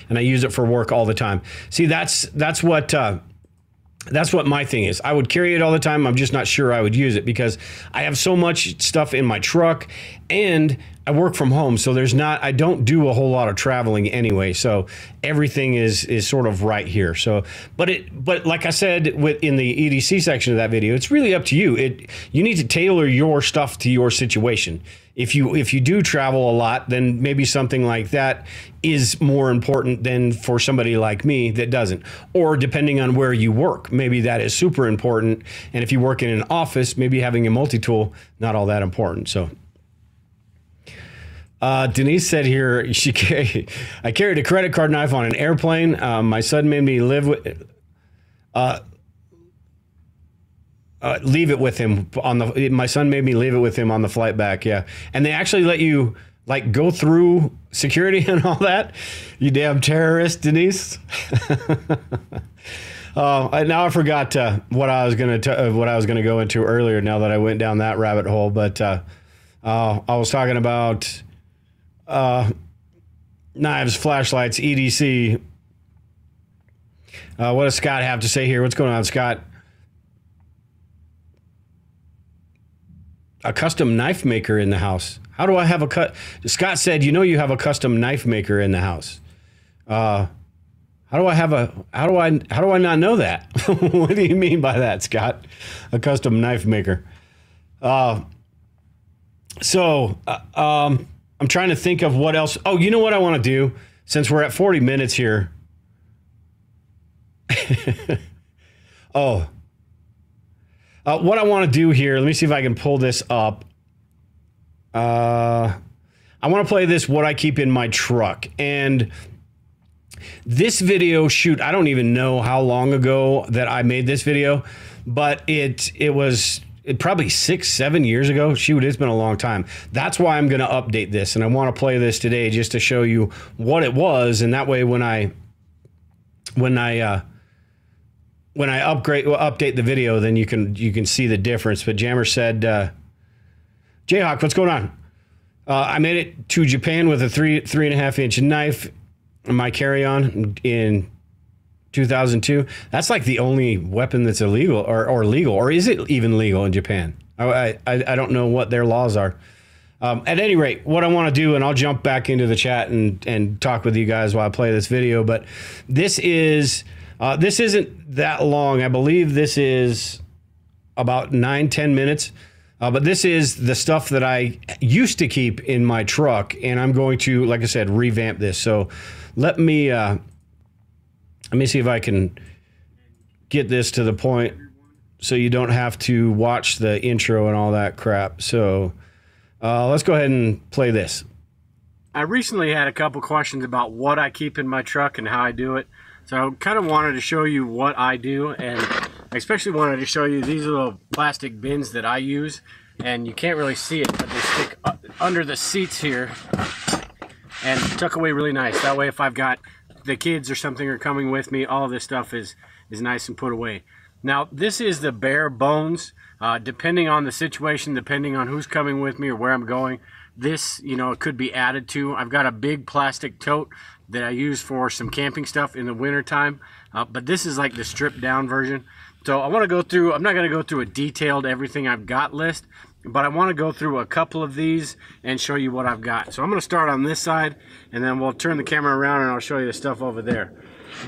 and I use it for work all the time. See, that's that's what uh, that's what my thing is. I would carry it all the time. I'm just not sure I would use it because I have so much stuff in my truck and I work from home. So there's not I don't do a whole lot of traveling anyway. So everything is is sort of right here. So but it but like I said with in the EDC section of that video, it's really up to you. It you need to tailor your stuff to your situation if you if you do travel a lot, then maybe something like that is more important than for somebody like me that doesn't. Or depending on where you work, maybe that is super important. And if you work in an office, maybe having a multi-tool not all that important. So uh, Denise said here she I carried a credit card knife on an airplane. Um, my son made me live with. Uh, uh, leave it with him on the. My son made me leave it with him on the flight back. Yeah, and they actually let you like go through security and all that. You damn terrorist, Denise. Uh, now I forgot uh, what I was gonna uh, what I was gonna go into earlier. Now that I went down that rabbit hole, but uh, uh, I was talking about knives, flashlights, EDC. what does Scott have to say here? What's going on, Scott? A custom knife maker in the house. How do I have a cut? Scott said, "You know, you have a custom knife maker in the house." Uh, how do I have a? How do I? How do I not know that? what do you mean by that, Scott? A custom knife maker. Uh, so uh, um, I'm trying to think of what else. Oh, you know what I want to do since we're at 40 minutes here. oh, uh, what I want to do here. Let me see if I can pull this up. Uh, I want to play this. What I keep in my truck and this video shoot, I don't even know how long ago that I made this video, but it it was it probably six, seven years ago. Shoot, it's been a long time. That's why I'm going to update this, and I want to play this today just to show you what it was, and that way when I when I uh, when I upgrade well, update the video, then you can you can see the difference. But Jammer said, uh, Jayhawk, what's going on? Uh, I made it to Japan with a three three and a half inch knife in my carry on in 2002. That's like the only weapon that's illegal or, or legal, or is it even legal in Japan? I, I, I don't know what their laws are. Um, at any rate, what I want to do, and I'll jump back into the chat and, and talk with you guys while I play this video, but this is uh, this isn't that long. I believe this is about nine ten minutes. Uh, but this is the stuff that I used to keep in my truck, and I'm going to, like I said, revamp this. So let me uh, let me see if I can get this to the point so you don't have to watch the intro and all that crap. So uh, let's go ahead and play this. I recently had a couple questions about what I keep in my truck and how I do it. So I kind of wanted to show you what I do and I especially wanted to show you these little plastic bins that I use and you can't really see it but they stick under the seats here and tuck away really nice. That way if I've got the kids or something are coming with me, all this stuff is, is nice and put away. Now this is the bare bones. Uh, depending on the situation, depending on who's coming with me or where I'm going, this, you know, it could be added to. I've got a big plastic tote that I use for some camping stuff in the wintertime. Uh, but this is like the stripped down version. So I want to go through, I'm not going to go through a detailed everything I've got list, but I want to go through a couple of these and show you what I've got. So I'm going to start on this side and then we'll turn the camera around and I'll show you the stuff over there.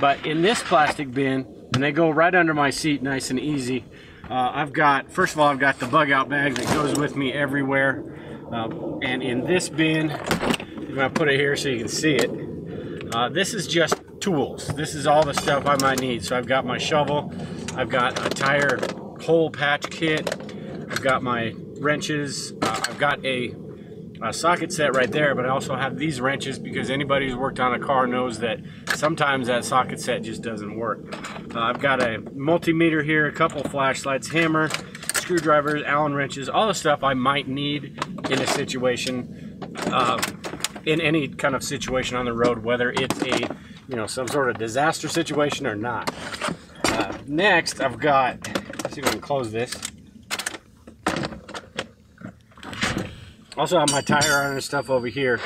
But in this plastic bin, and they go right under my seat nice and easy, uh, I've got, first of all, I've got the bug out bag that goes with me everywhere. Uh, and in this bin, I'm going to put it here so you can see it. Uh, this is just tools. This is all the stuff I might need. So I've got my shovel, I've got a tire hole patch kit, I've got my wrenches. Uh, I've got a, a, socket set right there, but I also have these wrenches because anybody who's worked on a car knows that sometimes that socket set just doesn't work. Uh, I've got a multimeter here, a couple flashlights, hammer, screwdrivers, Allen wrenches, all the stuff I might need in a situation, uh, in any kind of situation on the road, whether it's a, you know, some sort of disaster situation or not. Uh, next, I've got, see if I can close this. Also have my tire iron and stuff over here.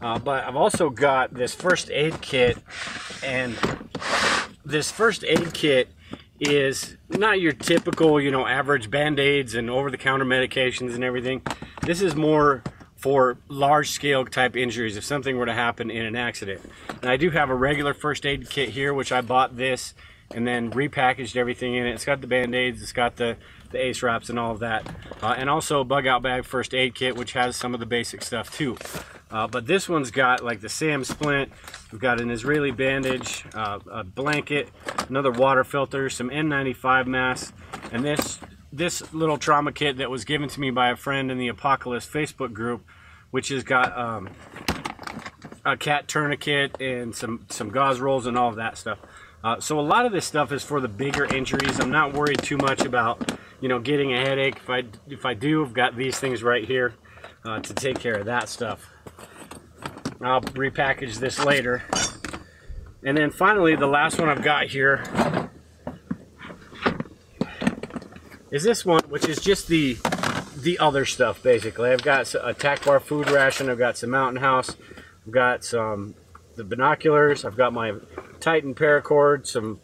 Uh, but I've also got this first aid kit and this first aid kit is not your typical, you know, average band-aids and over-the-counter medications and everything. This is more for large-scale type injuries if something were to happen in an accident. And I do have a regular first aid kit here, which I bought this and then repackaged everything in it. It's got the band-aids, it's got the the ace wraps and all of that. Uh, and also a bug out bag first aid kit, which has some of the basic stuff too. Uh, but this one's got like the SAM splint, we've got an Israeli bandage, uh, a blanket, another water filter, some N95 masks, and this this little trauma kit that was given to me by a friend in the Apocalypse Facebook group, which has got um, a cat tourniquet and some, some gauze rolls and all of that stuff. Uh, so a lot of this stuff is for the bigger injuries. I'm not worried too much about you know, getting a headache. If I if I do, I've got these things right here uh, to take care of that stuff. I'll repackage this later. And then finally, the last one I've got here is this one, which is just the the other stuff basically. I've got a tack bar food ration. I've got some Mountain House. I've got some the binoculars. I've got my Titan paracord. Some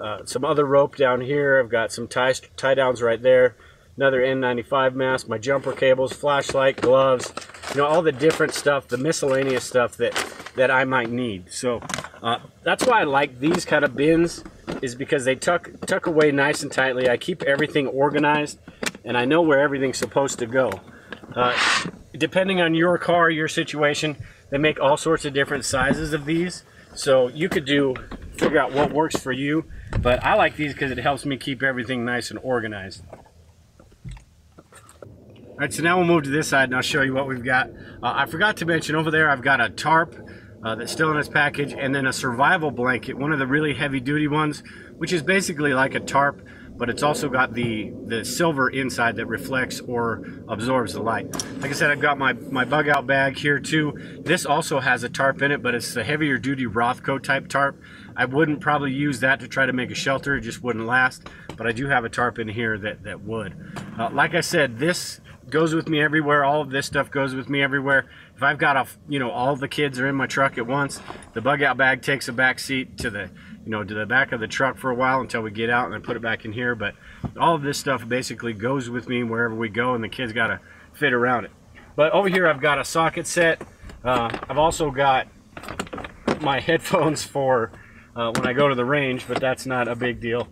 uh, some other rope down here. I've got some tie tie downs right there. Another N95 mask. My jumper cables, flashlight, gloves. You know all the different stuff, the miscellaneous stuff that that I might need. So uh, that's why I like these kind of bins is because they tuck tuck away nice and tightly. I keep everything organized and I know where everything's supposed to go. Uh, depending on your car, your situation, they make all sorts of different sizes of these. So you could do, figure out what works for you. But I like these because it helps me keep everything nice and organized. All right, so now we'll move to this side and I'll show you what we've got. Uh, I forgot to mention over there, I've got a tarp uh, that's still in its package and then a survival blanket, one of the really heavy duty ones, which is basically like a tarp but it's also got the the silver inside that reflects or absorbs the light. Like I said, I've got my, my bug out bag here too. This also has a tarp in it, but it's the heavier duty Rothco type tarp. I wouldn't probably use that to try to make a shelter, it just wouldn't last, but I do have a tarp in here that, that would. Uh, like I said, this goes with me everywhere. All of this stuff goes with me everywhere. If I've got a, you know, all the kids are in my truck at once, the bug out bag takes a back seat to the you know, to the back of the truck for a while until we get out and then put it back in here. But all of this stuff basically goes with me wherever we go and the kids got to fit around it. But over here I've got a socket set. Uh, I've also got my headphones for uh, when I go to the range, but that's not a big deal.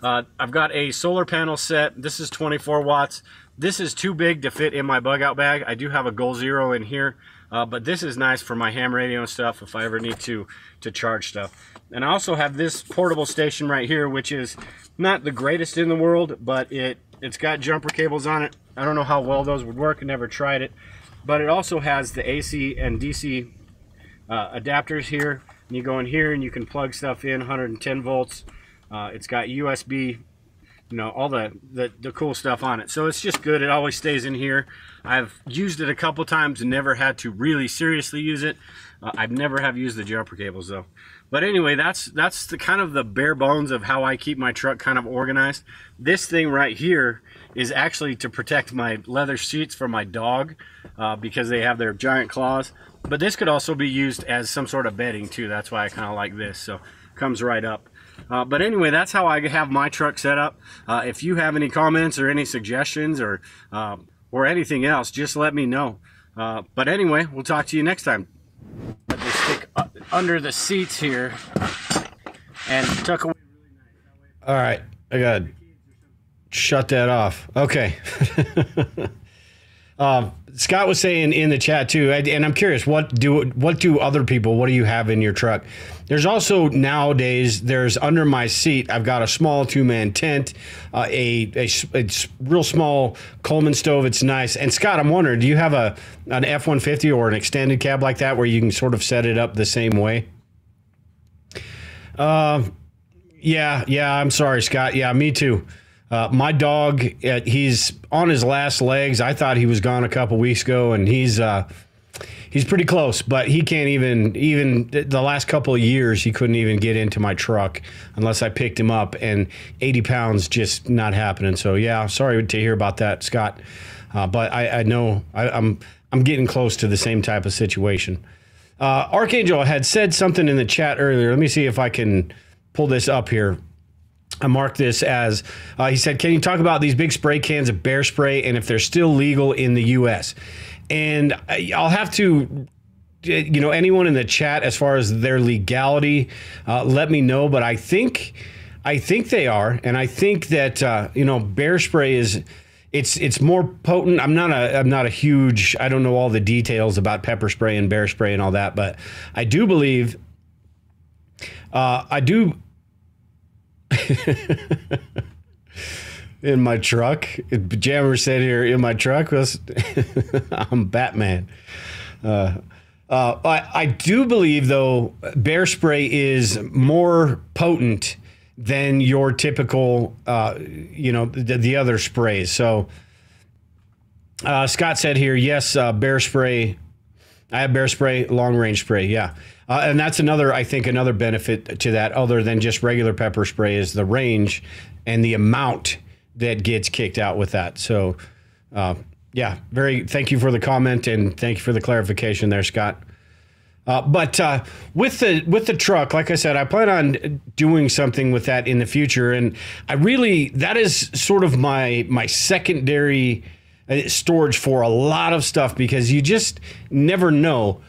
Uh, I've got a solar panel set. This is 24 watts. This is too big to fit in my bug out bag. I do have a Goal Zero in here, uh, but this is nice for my ham radio and stuff if I ever need to to charge stuff. And I also have this portable station right here, which is not the greatest in the world, but it, it's got jumper cables on it. I don't know how well those would work. I never tried it. But it also has the AC and DC uh, adapters here. And you go in here and you can plug stuff in, 110 volts. Uh, it's got USB, you know, all the, the, the cool stuff on it. So it's just good. It always stays in here. I've used it a couple times and never had to really seriously use it. Uh, I've never have used the jumper cables though. But anyway, that's that's the kind of the bare bones of how I keep my truck kind of organized. This thing right here is actually to protect my leather seats for my dog uh, because they have their giant claws. But this could also be used as some sort of bedding too. That's why I kind of like this. So comes right up. Uh, but anyway, that's how I have my truck set up. Uh, if you have any comments or any suggestions or uh, or anything else, just let me know. Uh, but anyway, we'll talk to you next time stick under the seats here and tuck away. All right, I got shut that off. Okay. um, Scott was saying in the chat too, and I'm curious, what do what do other people? What do you have in your truck? There's also nowadays there's under my seat. I've got a small two man tent, uh, a, a it's real small Coleman stove. It's nice. And Scott, I'm wondering, do you have a an F150 or an extended cab like that where you can sort of set it up the same way? Uh, yeah, yeah. I'm sorry, Scott. Yeah, me too. Uh, my dog, uh, he's on his last legs. I thought he was gone a couple weeks ago, and he's uh, he's pretty close. But he can't even even the last couple of years he couldn't even get into my truck unless I picked him up, and 80 pounds just not happening. So yeah, sorry to hear about that, Scott. Uh, but I, I know I, I'm I'm getting close to the same type of situation. Uh, Archangel had said something in the chat earlier. Let me see if I can pull this up here. I marked this as uh, he said, Can you talk about these big spray cans of bear spray and if they're still legal in the US? And I'll have to you know anyone in the chat as far as their legality uh, let me know. But i think i think they are. And i think that uh, you know bear spray is it's it's more potent. I'm not a i'm not a huge i don't know all the details about pepper spray and bear spray and all that. But i do believe uh, i do in my truck. Jammer said here in my truck was I'm Batman. Uh, uh, I, I do believe though bear spray is more potent than your typical, uh, you know, the, the other sprays. So uh, Scott said here, yes, uh, bear spray. I have bear spray, long range spray. Yeah. Uh, and that's another, I think, another benefit to that, other than just regular pepper spray, is the range and the amount that gets kicked out with that. So, uh, yeah, very. Thank you for the comment and thank you for the clarification there, Scott. Uh, but uh, with the with the truck, like I said, I plan on doing something with that in the future, and I really that is sort of my my secondary uh, storage for a lot of stuff because you just never know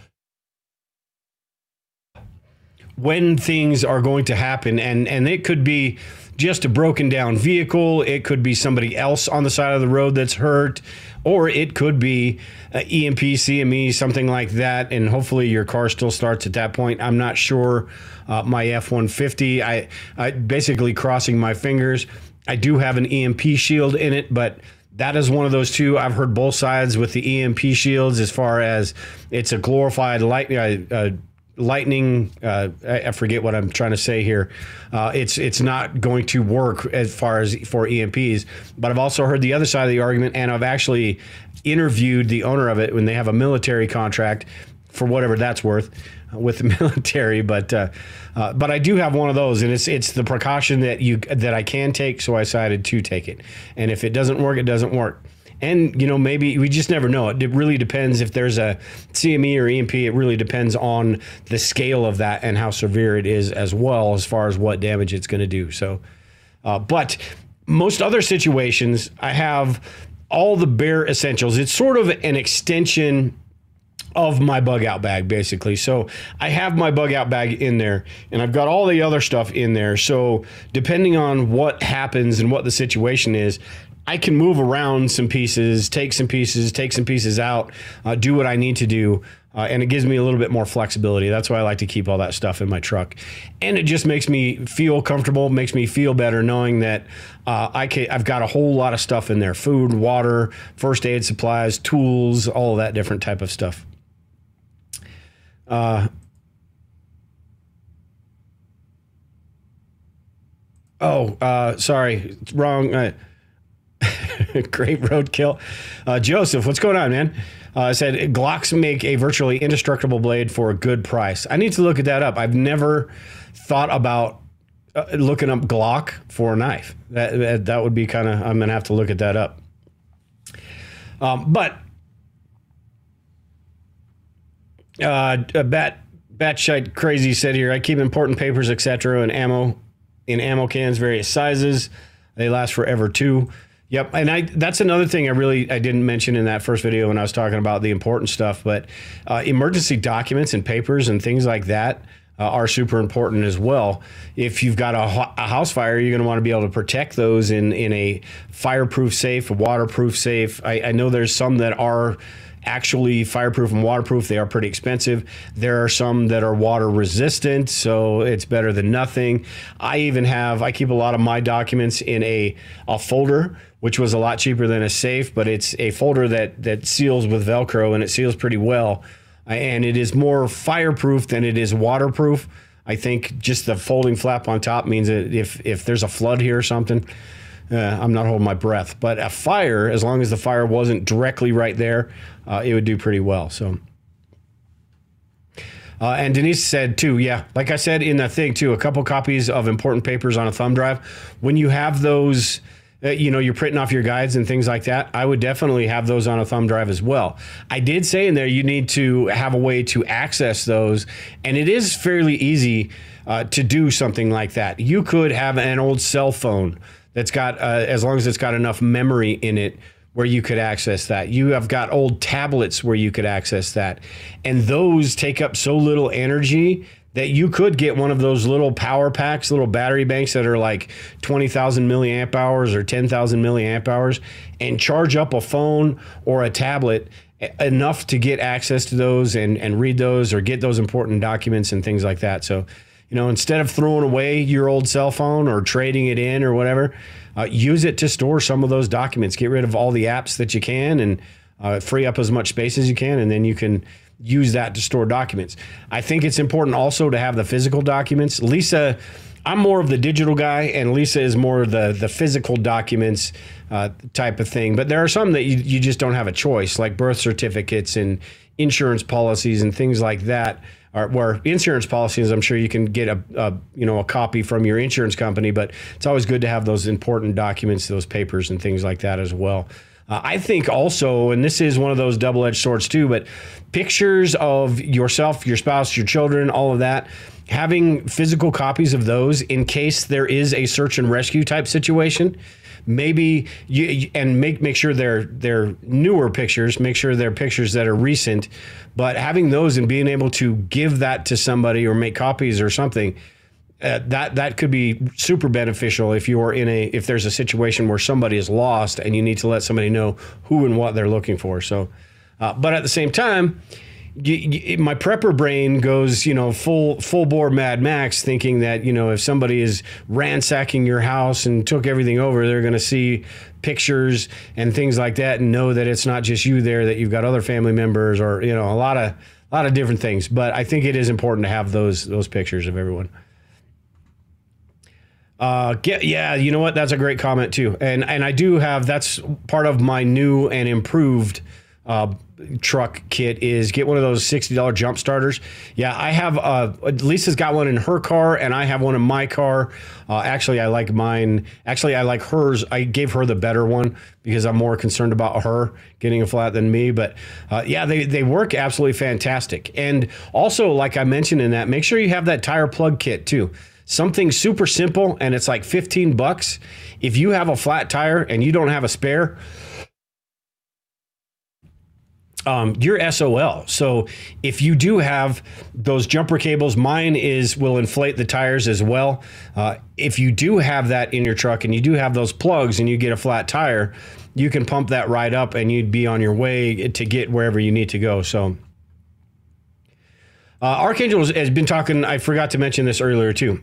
when things are going to happen, and and it could be just a broken down vehicle, it could be somebody else on the side of the road that's hurt or it could be EMP, CME, something like that, and hopefully your car still starts at that point. I'm not sure. Uh, my F-150, I, I basically crossing my fingers. I do have an EMP shield in it, but that is one of those two. I've heard both sides with the EMP shields as far as it's a glorified light. Uh, uh, lightning uh, I, forget what i'm trying to say here. Uh, it's it's not going to work as far as for emps but i've also heard the other side of the argument and i've actually interviewed the owner of it when they have a military contract for whatever that's worth with the military but uh, uh, but I do have one of those and it's it's the precaution that you that I can take so I decided to take it. And if it doesn't work it doesn't work and you know maybe we just never know. It really depends if there's a CME or EMP. It really depends on the scale of that and how severe it is as well as far as what damage it's going to do. So, uh, but most other situations, I have all the bare essentials. It's sort of an extension of my bug out bag basically. So I have my bug out bag in there and I've got all the other stuff in there. So depending on what happens and what the situation is, I can move around some pieces, take some pieces, take some pieces out, uh, do what I need to do. Uh, and it gives me a little bit more flexibility. That's why I like to keep all that stuff in my truck, and it just makes me feel comfortable, makes me feel better knowing that uh, I can. I've got a whole lot of stuff in there: food, water, first aid supplies, tools, all that different type of stuff. Uh, oh, uh, sorry, wrong. Uh, Great roadkill. Uh, Joseph, what's going on, man? Uh, said Glocks make a virtually indestructible blade for a good price. I need to look at that up. I've never thought about uh, looking up Glock for a knife. That that, that would be kind of. I'm gonna have to look at that up. Um, but uh, bat batshite crazy said here. I keep important papers, etc., and ammo in ammo cans, various sizes. They last forever too. Yep, and I that's another thing I really I didn't mention in that first video when I was talking about the important stuff, but uh, emergency documents and papers and things like that uh, are super important as well. If you've got a, a house fire, you're going to want to be able to protect those in in a fireproof safe, waterproof safe. I, I know there's some that are actually fireproof and waterproof. They are pretty expensive. There are some that are water resistant, so it's better than nothing. I even have I keep a lot of my documents in a a folder which was a lot cheaper than a safe, but it's a folder that that seals with Velcro and it seals pretty well, and it is more fireproof than it is waterproof. I think just the folding flap on top means that if if there's a flood here or something, uh, I'm not holding my breath. But a fire, as long as the fire wasn't directly right there, uh, it would do pretty well. So. Uh, and Denise said too, yeah, like I said in that thing too, a couple copies of important papers on a thumb drive. When you have those uh, you know, you're printing off your guides and things like that, I would definitely have those on a thumb drive as well. I did say in there you need to have a way to access those, and it is fairly easy uh, to do something like that. You could have an old cell phone that's got, uh, as long as it's got enough memory in it, where you could access that. You have got old tablets where you could access that. And those take up so little energy that you could get one of those little power packs, little battery banks that are like 20,000 milliamp hours or 10,000 milliamp hours and charge up a phone or a tablet enough to get access to those and, and read those or get those important documents and things like that. So, you know, instead of throwing away your old cell phone or trading it in or whatever, uh, use it to store some of those documents. Get rid of all the apps that you can and uh, free up as much space as you can. And then you can use that to store documents. I think it's important also to have the physical documents. Lisa I'm more of the digital guy, and Lisa is more the the physical documents uh, type of thing. But there are some that you, you just don't have a choice, like birth certificates and insurance policies and things like that. Or where insurance policies, I'm sure you can get a, a you know a copy from your insurance company, but it's always good to have those important documents, those papers, and things like that as well. Uh, I think also, and this is one of those double edged swords too, but pictures of yourself, your spouse, your children, all of that, having physical copies of those in case there is a search and rescue type situation. Maybe you and make make sure they're they're newer pictures, make sure they're pictures that are recent, but having those and being able to give that to somebody or make copies or something uh, that that could be super beneficial if you are in a if there's a situation where somebody is lost and you need to let somebody know who and what they're looking for. So, uh, but at the same time, my prepper brain goes you know full full bore Mad Max, thinking that you know if somebody is ransacking your house and took everything over, they're going to see pictures and things like that and know that it's not just you there, that you've got other family members or you know a lot of a lot of different things. But I think it is important to have those those pictures of everyone. Uh, get, yeah, you know what? That's a great comment too. And and I do have that's part of my new and improved uh, truck kit is get one of those sixty dollar jump starters. Yeah, I have. Uh, Lisa's got one in her car, and I have one in my car. Uh, actually, I like mine. Actually, I like hers. I gave her the better one because I'm more concerned about her getting a flat than me. But uh, yeah, they they work absolutely fantastic. And also, like I mentioned in that, make sure you have that tire plug kit too something super simple and it's like 15 bucks. If you have a flat tire and you don't have a spare, um, you're SOL. So if you do have those jumper cables, mine is will inflate the tires as well. Uh, if you do have that in your truck and you do have those plugs and you get a flat tire, you can pump that right up and you'd be on your way to get wherever you need to go. So. Uh, Archangel has been talking. I forgot to mention this earlier too.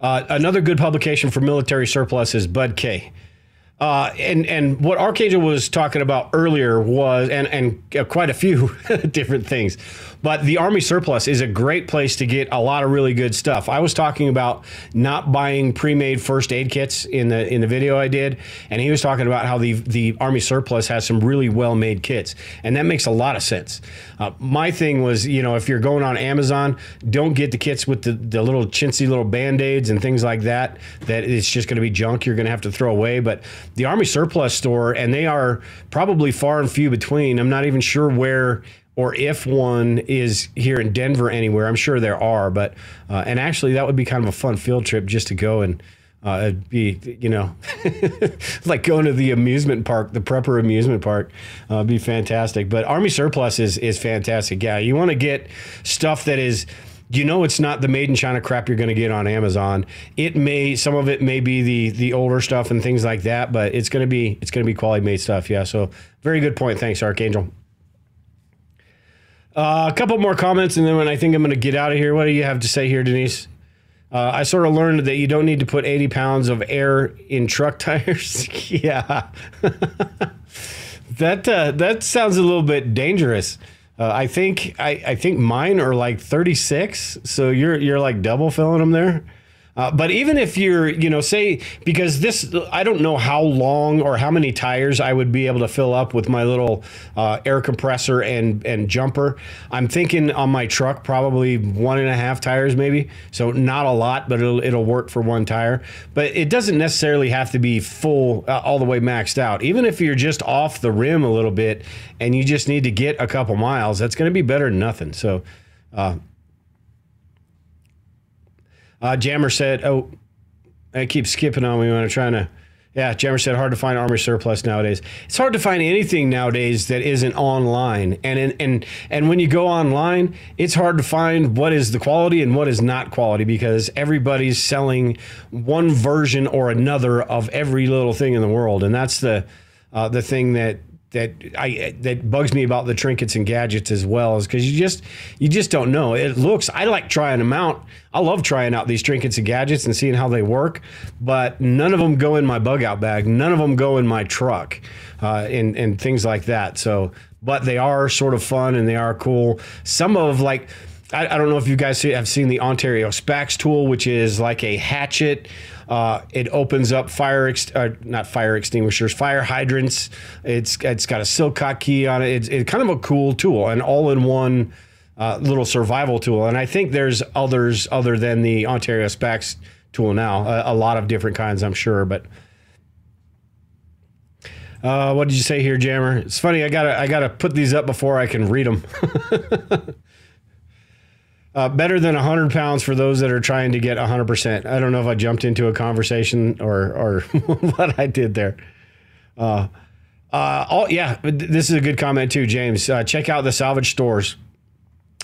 Uh, another good publication for military surplus is BUDK. Uh, and and what Archangel was talking about earlier was and and uh, quite a few different things, but the Army surplus is a great place to get a lot of really good stuff. I was talking about not buying pre-made first aid kits in the in the video I did, and he was talking about how the the Army surplus has some really well-made kits, and that makes a lot of sense. Uh, my thing was, you know, if you're going on Amazon, don't get the kits with the, the little chintzy little band-aids and things like that. That it's just going to be junk you're going to have to throw away. But the Army surplus store, and they are probably far and few between. I'm not even sure where or if one is here in Denver anywhere. I'm sure there are, but uh, and actually that would be kind of a fun field trip just to go and uh, be you know like going to the amusement park, the prepper amusement park, uh, be fantastic. But Army surplus is is fantastic. Yeah, you want to get stuff that is you know it's not the made in China crap you're going to get on Amazon. It may some of it may be the the older stuff and things like that, but it's going to be it's going to be quality made stuff. Yeah, so very good point. Thanks, Archangel. Uh, a couple more comments, and then when I think I'm going to get out of here, what do you have to say here, Denise? Uh, I sort of learned that you don't need to put 80 pounds of air in truck tires. yeah, that uh, that sounds a little bit dangerous. Uh, I think I, I think mine are like 36, so you're you're like double filling them there. Uh, but even if you're, you know, say, because this, I don't know how long or how many tires I would be able to fill up with my little uh, air compressor and, and jumper. I'm thinking on my truck, probably one and a half tires, maybe. So not a lot, but it'll, it'll work for one tire. But it doesn't necessarily have to be full, uh, all the way maxed out. Even if you're just off the rim a little bit and you just need to get a couple miles, that's going to be better than nothing. So, uh, Jammer said, "Oh, I keep skipping on me when I'm trying to." Yeah, Jammer said, "Hard to find army surplus nowadays. It's hard to find anything nowadays that isn't online. And in, and and when you go online, it's hard to find what is the quality and what is not quality because everybody's selling one version or another of every little thing in the world, and that's the uh, the thing that." That I that bugs me about the trinkets and gadgets as well is because you just you just don't know. It looks I like trying them out. I love trying out these trinkets and gadgets and seeing how they work, but none of them go in my bug out bag. None of them go in my truck, uh, and and things like that. So, but they are sort of fun and they are cool. Some of like I, I don't know if you guys see, have seen the Ontario Spax tool, which is like a hatchet. Uh, it opens up fire, ex- uh, not fire extinguishers, fire hydrants. It's it's got a sillcock key on it. It's, it's kind of a cool tool, an all-in-one uh, little survival tool. And I think there's others other than the Ontario Spax tool now. A, a lot of different kinds, I'm sure, but. Uh, what did you say here, Jammer? It's funny. I gotta I gotta put these up before I can read them. uh, better than 100 pounds for those that are trying to get 100%. I don't know if I jumped into a conversation or or what I did there. Uh, uh, oh yeah, this is a good comment too, James. Uh, check out the salvage stores.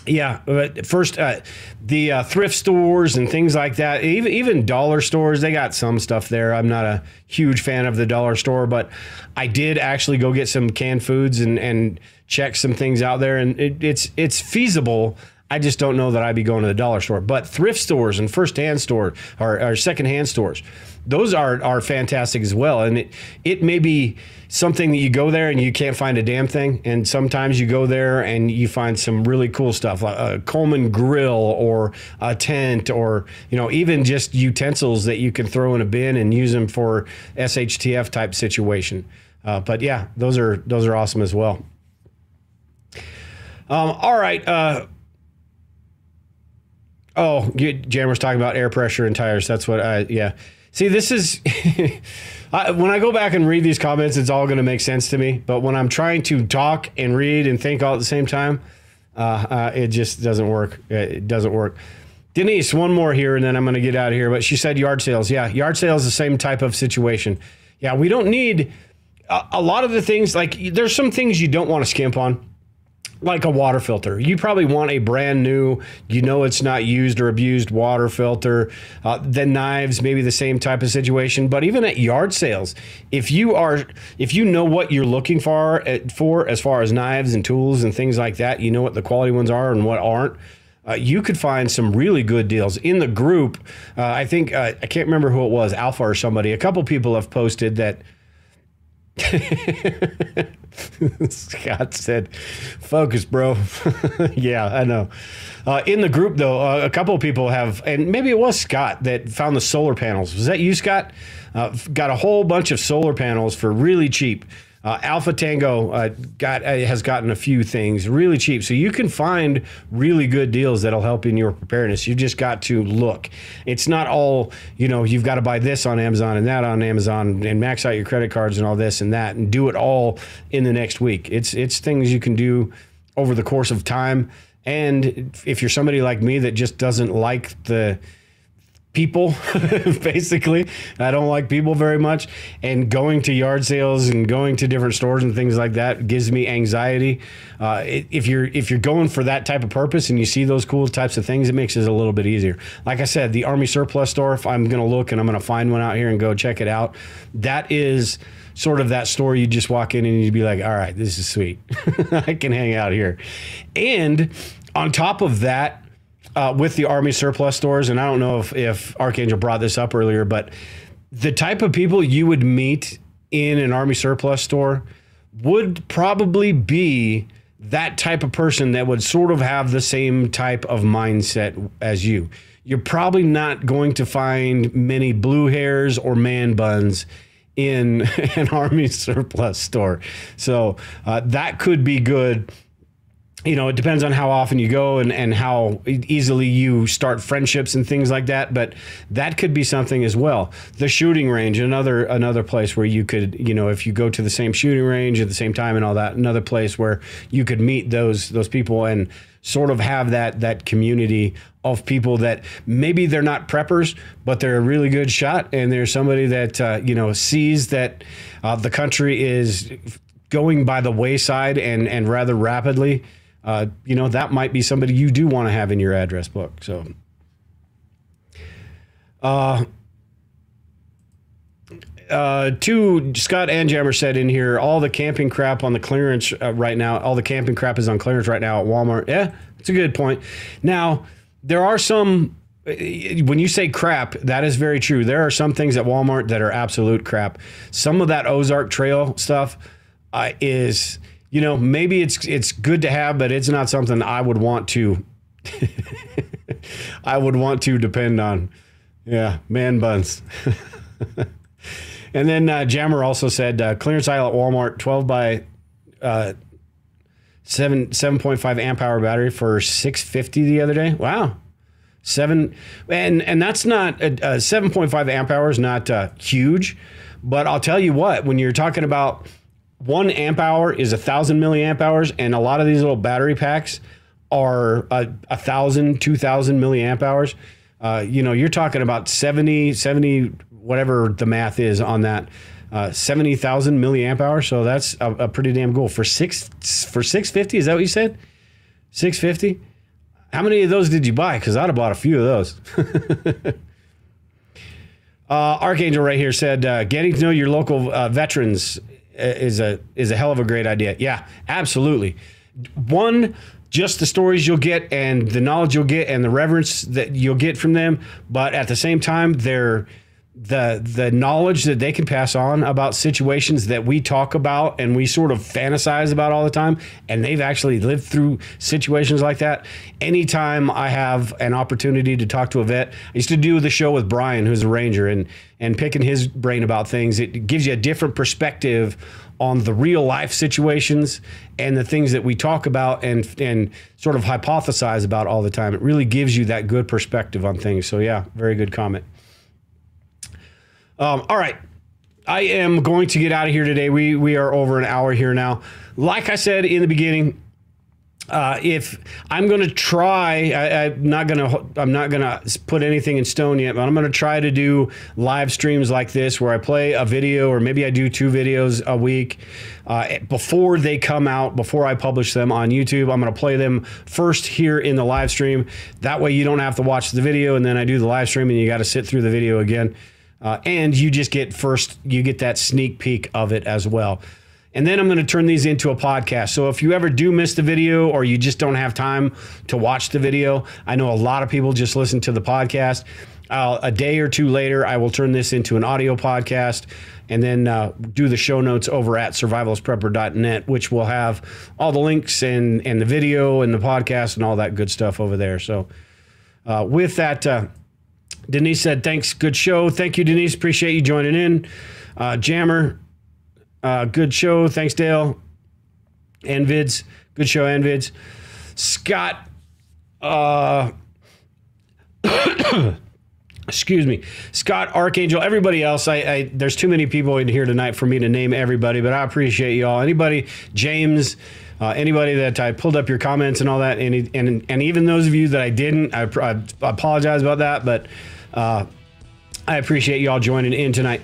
Yeah, but first, uh, the uh, thrift stores and things like that, even even dollar stores, they got some stuff there. I'm not a huge fan of the dollar store, but I did actually go get some canned foods and and check some things out there, and it, it's it's feasible. I just don't know that I'd be going to the dollar store. But thrift stores and first hand store or, or second hand stores, those are are fantastic as well. And it it may be something that you go there and you can't find a damn thing. And sometimes you go there and you find some really cool stuff, like a Coleman grill or a tent, or you know even just utensils that you can throw in a bin and use them for SHTF type situation. Uh, but yeah, those are those are awesome as well. Um, all right. Uh, oh, Jammer's talking about air pressure and tires. That's what I yeah. See, this is I, when I go back and read these comments, it's all going to make sense to me. But when I'm trying to talk and read and think all at the same time, uh, uh, it just doesn't work. It doesn't work. Denise, one more here, and then I'm going to get out of here. But she said yard sales. Yeah, yard sales the same type of situation. Yeah, we don't need a, a lot of the things. Like there's some things you don't want to skimp on like a water filter. You probably want a brand new, you know it's not used or abused water filter. Uh, the knives, maybe the same type of situation. But even at yard sales, if you are, if you know what you're looking for, uh, for as far as knives and tools and things like that, you know what the quality ones are and what aren't. Uh, you could find some really good deals in the group. Uh, I think uh, I can't remember who it was, Alpha or somebody. A couple people have posted that Scott said, "Focus, bro." yeah, I know. Uh, in the group, though, uh, a couple of people have, and maybe it was Scott that found the solar panels. Was that you, Scott? Uh, got a whole bunch of solar panels for really cheap. Uh, Alpha Tango uh, got uh, has gotten a few things really cheap, so you can find really good deals that'll help in your preparedness. You just got to look. It's not all you know. You've got to buy this on Amazon and that on Amazon and max out your credit cards and all this and that and do it all in the next week. It's it's things you can do over the course of time. And if you're somebody like me that just doesn't like the people basically. I don't like people very much. And going to yard sales and going to different stores and things like that gives me anxiety. Uh, if you're if you're going for that type of purpose and you see those cool types of things it makes it a little bit easier. Like i said the army surplus store if i'm going to look and i'm going to find one out here and go check it out that is sort of that store you just walk in and you'd be like all right this is sweet. I can hang out here. And on top of that uh, with the Army surplus stores, and I don't know if, if Archangel brought this up earlier, but the type of people you would meet in an Army surplus store would probably be that type of person that would sort of have the same type of mindset as you. You're probably not going to find many blue hairs or man buns in an Army surplus store. So uh, that could be good you know, it depends on how often you go and, and how easily you start friendships and things like that. But that could be something as well. The shooting range, another another place where you could, you know, if you go to the same shooting range at the same time and all that, another place where you could meet those those people and sort of have that that community of people that maybe they're not preppers, but they're a really good shot, and they're somebody that uh, you know sees that uh, the country is going by the wayside and and rather rapidly uh, you know, that might be somebody you do want to have in your address book. So, uh, uh, two Scott and Jammer said in here, all the camping crap on the clearance uh, right now. All the camping crap is on clearance right now at Walmart. Yeah, it's a good point. Now there are some. Uh, when you say crap, that is very true. There are some things at Walmart that are absolute crap. Some of that Ozark Trail stuff uh, is you know, maybe it's it's good to have, but it's not something I would want to I would want to depend on. Yeah, man buns. and then uh, Jammer also said uh, clearance aisle at Walmart, 12 by uh, seven 7.5 amp hour battery for 650 the other day. Wow. Seven and and that's not a, a 7.5 amp hour is not uh, huge, but I'll tell you what, when you're talking about one amp hour is a thousand milliamp hours, and a lot of these little battery packs are a, a thousand, two thousand milliamp hours. Uh, you know, you're talking about 70, 70, whatever the math is on that, uh, 70,000 milliamp hours. So that's a, a, pretty damn goal for six, for 650. Is that what you said? 650. How many of those did you buy? Cause I'd have bought a few of those. uh, Archangel right here said, uh, getting to know your local uh, veterans Uh, is a is a hell of a great idea. Yeah, absolutely. One, just the stories you'll get and the knowledge you'll get and the reverence that you'll get from them, but at the same time, they're the the knowledge that they can pass on about situations that we talk about and we sort of fantasize about all the time. And they've actually lived through situations like that. Anytime i have an opportunity to talk to a vet i used to do the show with brian who's a ranger and and picking his brain about things. It gives you a different perspective on the real life situations and the things that we talk about and and sort of hypothesize about all the time. It really gives you that good perspective on things. So yeah very good comment um, all right. I am going to get out of here today. We we are over an hour here now. Like I said in the beginning, uh, if I'm going to try, I, am not going to I'm not going to put anything in stone yet, but I'm going to try to do live streams like this where I play a video or maybe I do two videos a week uh, before they come out, before I publish them on YouTube. I'm going to play them first here in the live stream. That way you don't have to watch the video and then I do the live stream and you got to sit through the video again. Uh, and you just get first, you get that sneak peek of it as well. And then I'm going to turn these into a podcast. So if you ever do miss the video or you just don't have time to watch the video, I know a lot of people just listen to the podcast. Uh, a day or two later, I will turn this into an audio podcast and then uh, do the show notes over at survivalistprepper.net, which will have all the links and, and the video and the podcast and all that good stuff over there. So, uh, with that, uh, Denise said, thanks. Good show. Thank you, Denise. Appreciate you joining in. Uh, Jammer, uh, good show. Thanks, Dale. Envids, good show, Envids. Scott, uh, excuse me, Scott Archangel, everybody else. I, I, there's too many people in here tonight for me to name everybody, but I appreciate y'all. Anybody, James, uh, anybody that I pulled up your comments and all that, and and and even those of you that I didn't, I, I apologize about that, but uh, I appreciate y'all joining in tonight.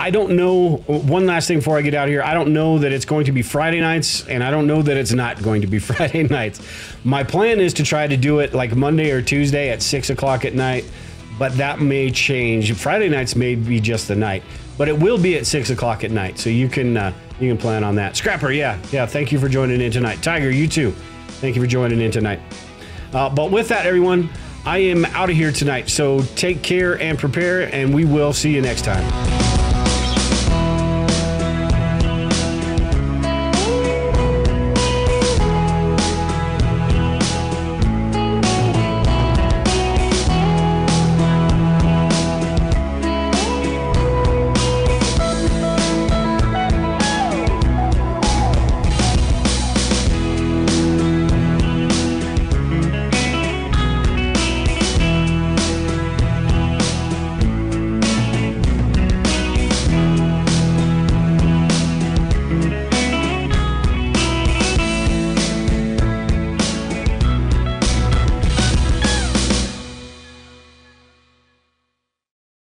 I don't know. One last thing before I get out of here. I don't know that it's going to be Friday nights, and I don't know that it's not going to be Friday nights. My plan is to try to do it like Monday or Tuesday at six o'clock at night, but that may change. Friday nights may be just the night, but it will be at six o'clock at night, so you can uh, you can plan on that. Scrapper, yeah, yeah. Thank you for joining in tonight. Tiger, you too. Thank you for joining in tonight. Uh, but with that, everyone. I am out of here tonight. So take care and prepare, and we will see you next time.